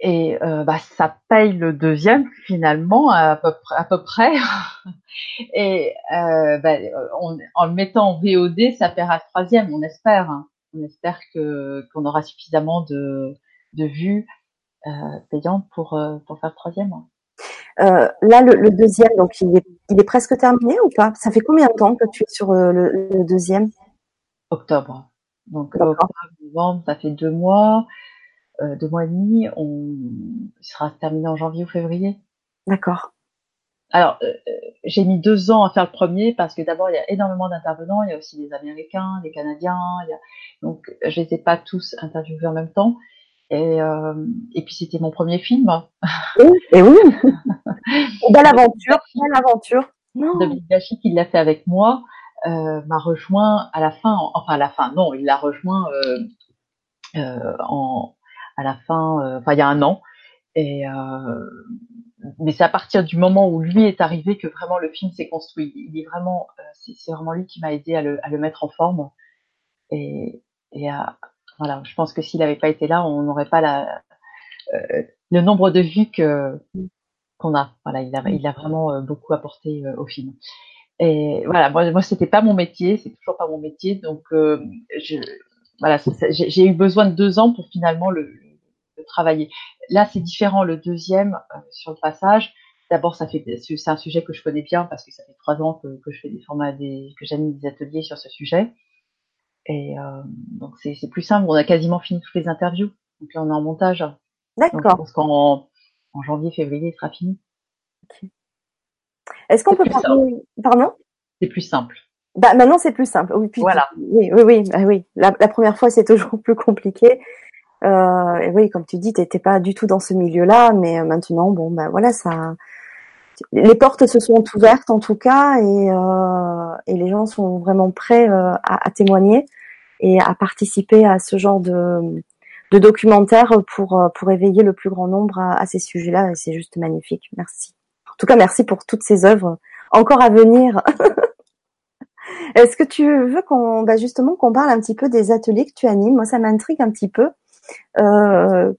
Et euh, bah, ça paye le deuxième finalement à peu, pr- à peu près. Et euh, bah, on- en le mettant en VOD, ça paiera le troisième, on espère. On espère que qu'on aura suffisamment de, de vues euh, payantes pour, euh, pour faire le troisième. Euh, là le, le deuxième donc il est il est presque terminé ou pas? Ça fait combien de temps que tu es sur euh, le, le deuxième? Octobre. Donc octobre, novembre, ça fait deux mois, euh, deux mois et demi. On il sera terminé en janvier ou février. d'accord Alors, euh, euh, j'ai mis deux ans à faire le premier parce que d'abord, il y a énormément d'intervenants. Il y a aussi des Américains, des Canadiens. Il y a... Donc, je les ai pas tous interviewés en même temps. Et, euh, et puis, c'était mon premier film. Oui, et oui. belle aventure, belle aventure. David Gachi, qui l'a fait avec moi, euh, m'a rejoint à la fin. Enfin, à la fin, non, il l'a rejoint euh, euh, en, à la fin, enfin il y a un an. Et mais c'est à partir du moment où lui est arrivé que vraiment le film s'est construit. Il est vraiment, c'est vraiment lui qui m'a aidé à le, à le mettre en forme. Et, et voilà, je pense que s'il n'avait pas été là, on n'aurait pas la, le nombre de vues que qu'on a. Voilà, il a, il a vraiment beaucoup apporté au film. Et voilà, moi, moi c'était pas mon métier, c'est toujours pas mon métier, donc euh, je, voilà, j'ai eu besoin de deux ans pour finalement le, le travailler. Là, c'est différent. Le deuxième euh, sur le passage, d'abord, ça fait, c'est un sujet que je connais bien parce que ça fait trois ans que, que je fais des formats, des, que j'anime des ateliers sur ce sujet. Et euh, donc c'est plus simple. On a quasiment fini toutes les interviews. Donc là, on est en montage. D'accord. Je pense qu'en en janvier, février, il sera fini. Est-ce qu'on peut parler Pardon? C'est plus simple. Bah maintenant c'est plus simple. Oui, puis, voilà. Oui, oui, oui. Bah, oui. La, la, première fois c'est toujours plus compliqué. Euh, et oui, comme tu dis, t'étais pas du tout dans ce milieu-là, mais maintenant, bon, ben voilà, ça, les portes se sont ouvertes en tout cas, et, euh, et les gens sont vraiment prêts euh, à, témoigner et à participer à ce genre de, de documentaire pour pour éveiller le plus grand nombre à, à ces sujets-là. Et c'est juste magnifique. Merci. En tout cas, merci pour toutes ces œuvres encore à venir. Est-ce que tu veux qu'on, bah justement, qu'on parle un petit peu des ateliers que tu animes? Moi, ça m'intrigue un petit peu. Euh,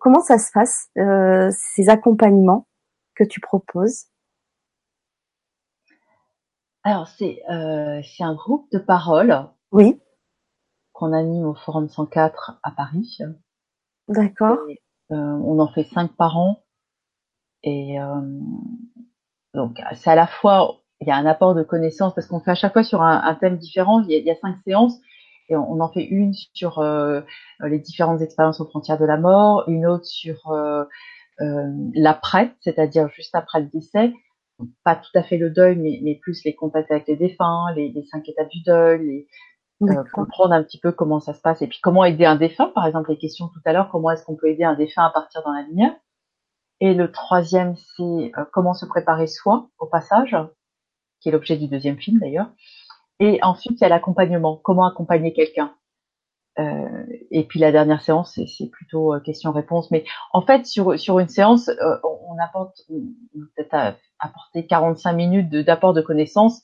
comment ça se passe, euh, ces accompagnements que tu proposes? Alors, c'est euh, c'est un groupe de parole. Oui. Qu'on anime au Forum 104 à Paris. D'accord. on en fait cinq par an. Et donc, c'est à la fois il y a un apport de connaissances parce qu'on fait à chaque fois sur un, un thème différent. Il y, a, il y, a, cinq séances et on, on en fait une sur euh, les différentes expériences aux frontières de la mort, une autre sur euh, euh, l'après, c'est-à-dire juste après le décès. pas tout à fait le deuil, mais, mais, plus les contacts avec les défunts, les, les cinq étapes du deuil, les, euh, comprendre un petit peu comment ça se passe et puis comment aider un défunt. Par exemple, les questions tout à l'heure, comment est-ce qu'on peut aider un défunt à partir dans la lumière. Et le troisième, c'est comment se préparer soi au passage qui est l'objet du deuxième film d'ailleurs. Et ensuite, il y a l'accompagnement, comment accompagner quelqu'un? Euh, et puis la dernière séance, c'est plutôt euh, question-réponse. Mais en fait, sur, sur une séance, euh, on apporte peut-être apporter 45 minutes d'apport de, connaissances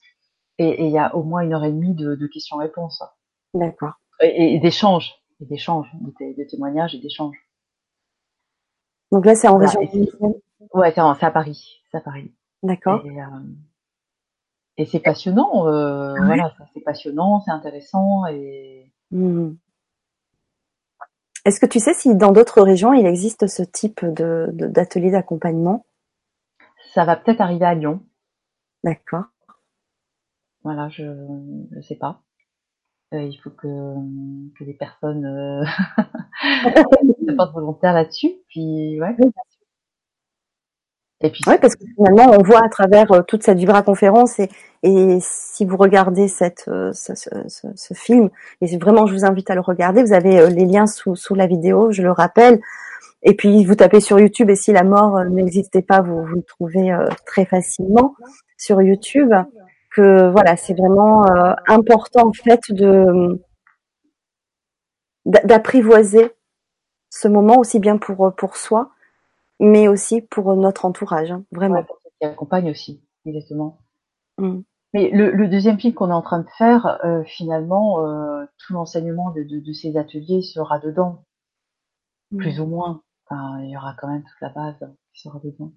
et, il y a au moins une heure et demie de, de questions-réponses. D'accord. Et, et d'échanges, et d'échanges, de, témoignages et d'échanges. Donc là, c'est en région. Ouais, c'est à Paris. C'est à Paris. D'accord. Et c'est passionnant, euh, voilà, c'est passionnant, c'est intéressant et. Mmh. Est-ce que tu sais si dans d'autres régions il existe ce type de d'atelier d'accompagnement? Ça va peut-être arriver à Lyon. D'accord. Voilà, je ne sais pas. Euh, il faut que, que les personnes euh, se portent volontaires là-dessus. Puis ouais. Et puis, oui, parce que finalement, on voit à travers euh, toute cette Vibra conférence et, et si vous regardez cette, euh, ce, ce, ce, film, et vraiment, je vous invite à le regarder. Vous avez euh, les liens sous, sous la vidéo, je le rappelle. Et puis, vous tapez sur YouTube et si la mort n'existait pas, vous, vous le trouvez très facilement sur YouTube. Que voilà, c'est vraiment important en fait de d'apprivoiser ce moment aussi bien pour pour soi mais aussi pour notre entourage, hein, vraiment. Ouais, pour ceux qui accompagnent aussi, exactement. Mmh. Mais le, le, deuxième film qu'on est en train de faire, euh, finalement, euh, tout l'enseignement de, de, de, ces ateliers sera dedans, mmh. plus ou moins. Enfin, il y aura quand même toute la base qui sera dedans.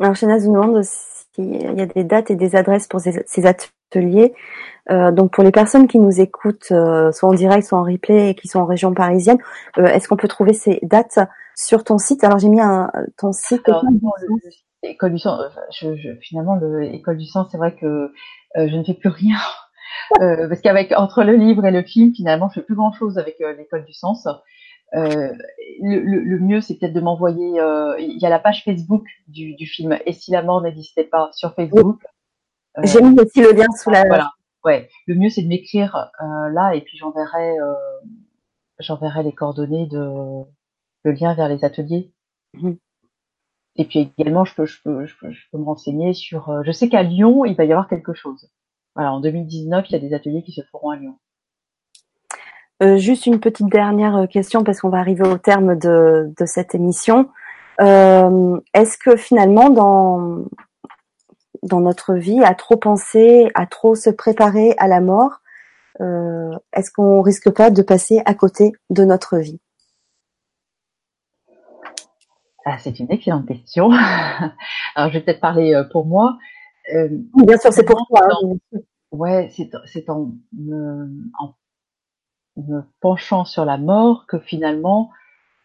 Alors, Chénaz nous demande s'il y a des dates et des adresses pour ces, ces ateliers. Euh, donc, pour les personnes qui nous écoutent, euh, soit en direct, soit en replay, et qui sont en région parisienne, euh, est-ce qu'on peut trouver ces dates sur ton site. Alors j'ai mis un ton site. école du sens. Je, je, finalement, le école du sens, c'est vrai que euh, je ne fais plus rien euh, parce qu'avec entre le livre et le film, finalement, je fais plus grand chose avec euh, l'école du sens. Euh, le, le, le, mieux, c'est peut-être de m'envoyer. Il y a la page Facebook du, du film. Et si la mort n'existait pas sur Facebook. J'ai mis aussi le lien sous la. Voilà. Ouais. Le mieux, c'est de m'écrire là et puis j'enverrai j'enverrai les coordonnées de le lien vers les ateliers. Mmh. Et puis également, je peux, je peux, je peux, je peux me renseigner sur. Euh, je sais qu'à Lyon, il va y avoir quelque chose. Voilà, en 2019, il y a des ateliers qui se feront à Lyon. Euh, juste une petite dernière question parce qu'on va arriver au terme de, de cette émission. Euh, Est-ce que finalement, dans, dans notre vie, à trop penser, à trop se préparer à la mort, euh, est-ce qu'on risque pas de passer à côté de notre vie? Ah, C'est une excellente question. Alors, je vais peut-être parler euh, pour moi. Euh, Bien sûr, c'est pour toi. Hein, ouais, c'est en, en me penchant sur la mort que finalement,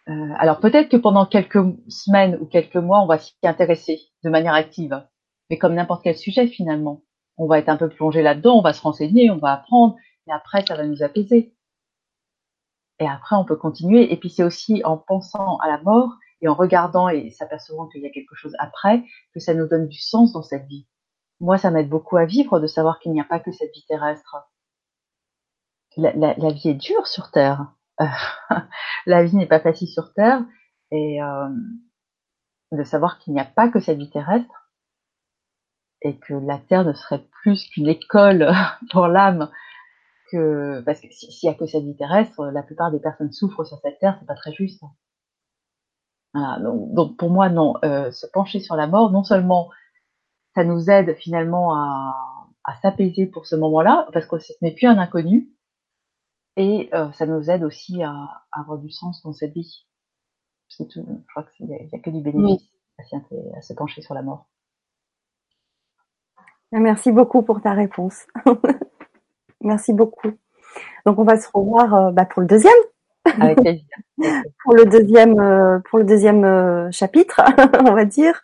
euh, alors peut-être que pendant quelques semaines ou quelques mois, on va s'y intéresser de manière active, mais comme n'importe quel sujet finalement, on va être un peu plongé là-dedans, on va se renseigner, on va apprendre, et après ça va nous apaiser. Et après on peut continuer. Et puis c'est aussi en pensant à la mort et en regardant et s'apercevant qu'il y a quelque chose après que ça nous donne du sens dans cette vie. Moi, ça m'aide beaucoup à vivre de savoir qu'il n'y a pas que cette vie terrestre la, vie est dure sur Terre. la vie n'est pas facile sur Terre et euh, de savoir qu'il n'y a pas que cette vie terrestre et que la Terre ne serait plus qu'une école pour l'âme que parce que s'il y a que cette vie terrestre, la plupart des personnes souffrent sur cette Terre, c'est pas très juste. Voilà, donc, donc, pour moi non, euh, se pencher sur la mort, non seulement ça nous aide finalement à, à s'apaiser pour ce moment-là, parce que ce n'est plus un inconnu, et euh, ça nous aide aussi à, à, avoir du sens dans cette vie. C'est tout. Je crois qu'il n'y a, a, que du bénéfice oui. à, à, se pencher sur la mort. Merci beaucoup pour ta réponse. Merci beaucoup. Donc on va se revoir euh, bah, pour le deuxième. Pour le deuxième, euh, pour le deuxième euh, chapitre, on va dire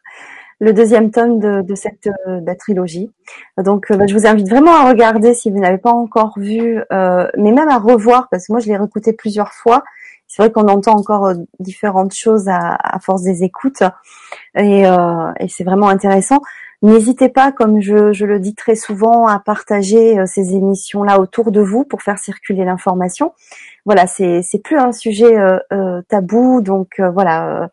le deuxième tome de, de cette euh, de la trilogie. Donc, bah, je vous invite vraiment à regarder si vous n'avez pas encore vu, euh, mais même à revoir parce que moi je l'ai réécouté plusieurs fois. C'est vrai qu'on entend encore différentes choses à, à, force des écoutes et, euh, et c'est vraiment intéressant. N'hésitez pas, comme je, le dis très souvent, à partager ces émissions-là autour de vous pour faire circuler l'information. Voilà, c'est plus un sujet tabou, donc voilà,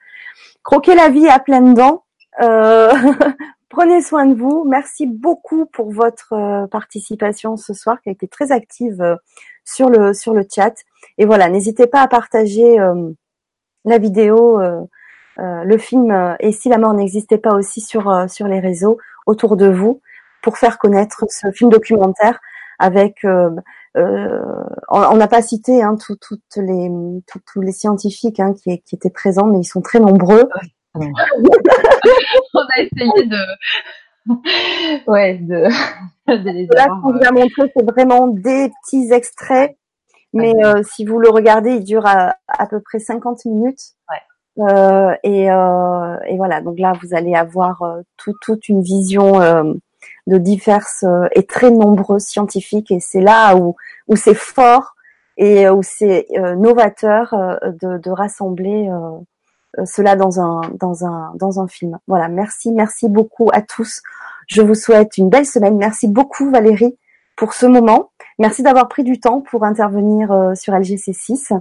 croquez la vie à pleines dents euh, prenez soin de vous. Merci beaucoup pour votre euh, participation ce soir, qui a été très active euh, sur le sur le chat. Et voilà, n'hésitez pas à partager la vidéo, le film et si la mort n'existait pas aussi sur sur les réseaux autour de vous pour faire connaître ce film documentaire avec euh, on n'a pas cité hein, tout, toutes les tous les scientifiques hein, qui, qui, étaient présents, mais ils sont très nombreux. on a essayé de, ouais, de, de les Là, ce qu'on vous a montré, c'est vraiment des petits extraits, mais euh, si vous le regardez, il dure à, à peu près 50 minutes. Ouais. Euh, et, euh, et, voilà, donc là, vous allez avoir euh, tout, toute une vision euh, de diverses euh, et très nombreux scientifiques, et c'est là où, où c'est fort et où c'est novateur de, de rassembler cela dans un dans un dans un film. Voilà, merci, merci beaucoup à tous. Je vous souhaite une belle semaine. Merci beaucoup Valérie pour ce moment. Merci d'avoir pris du temps pour intervenir euh, sur LGC6.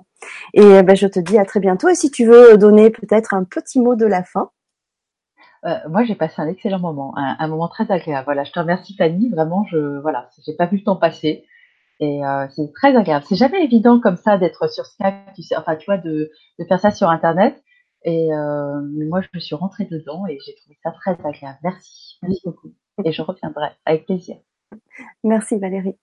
Et ben, je te dis à très bientôt. Et si tu veux donner peut-être un petit mot de la fin. Euh, moi, j'ai passé un excellent moment, un, un, moment très agréable. Voilà, je te remercie Fanny. Vraiment, je voilà, j'ai pas vu le temps passer. Et euh, c'est très agréable. C'est jamais évident comme ça d'être sur Skype, tu sais, enfin tu vois, de, de faire ça sur Internet. Et euh, moi, je me suis rentrée dedans et j'ai trouvé ça très agréable. Merci, merci beaucoup. Et je reviendrai avec plaisir. Merci Valérie.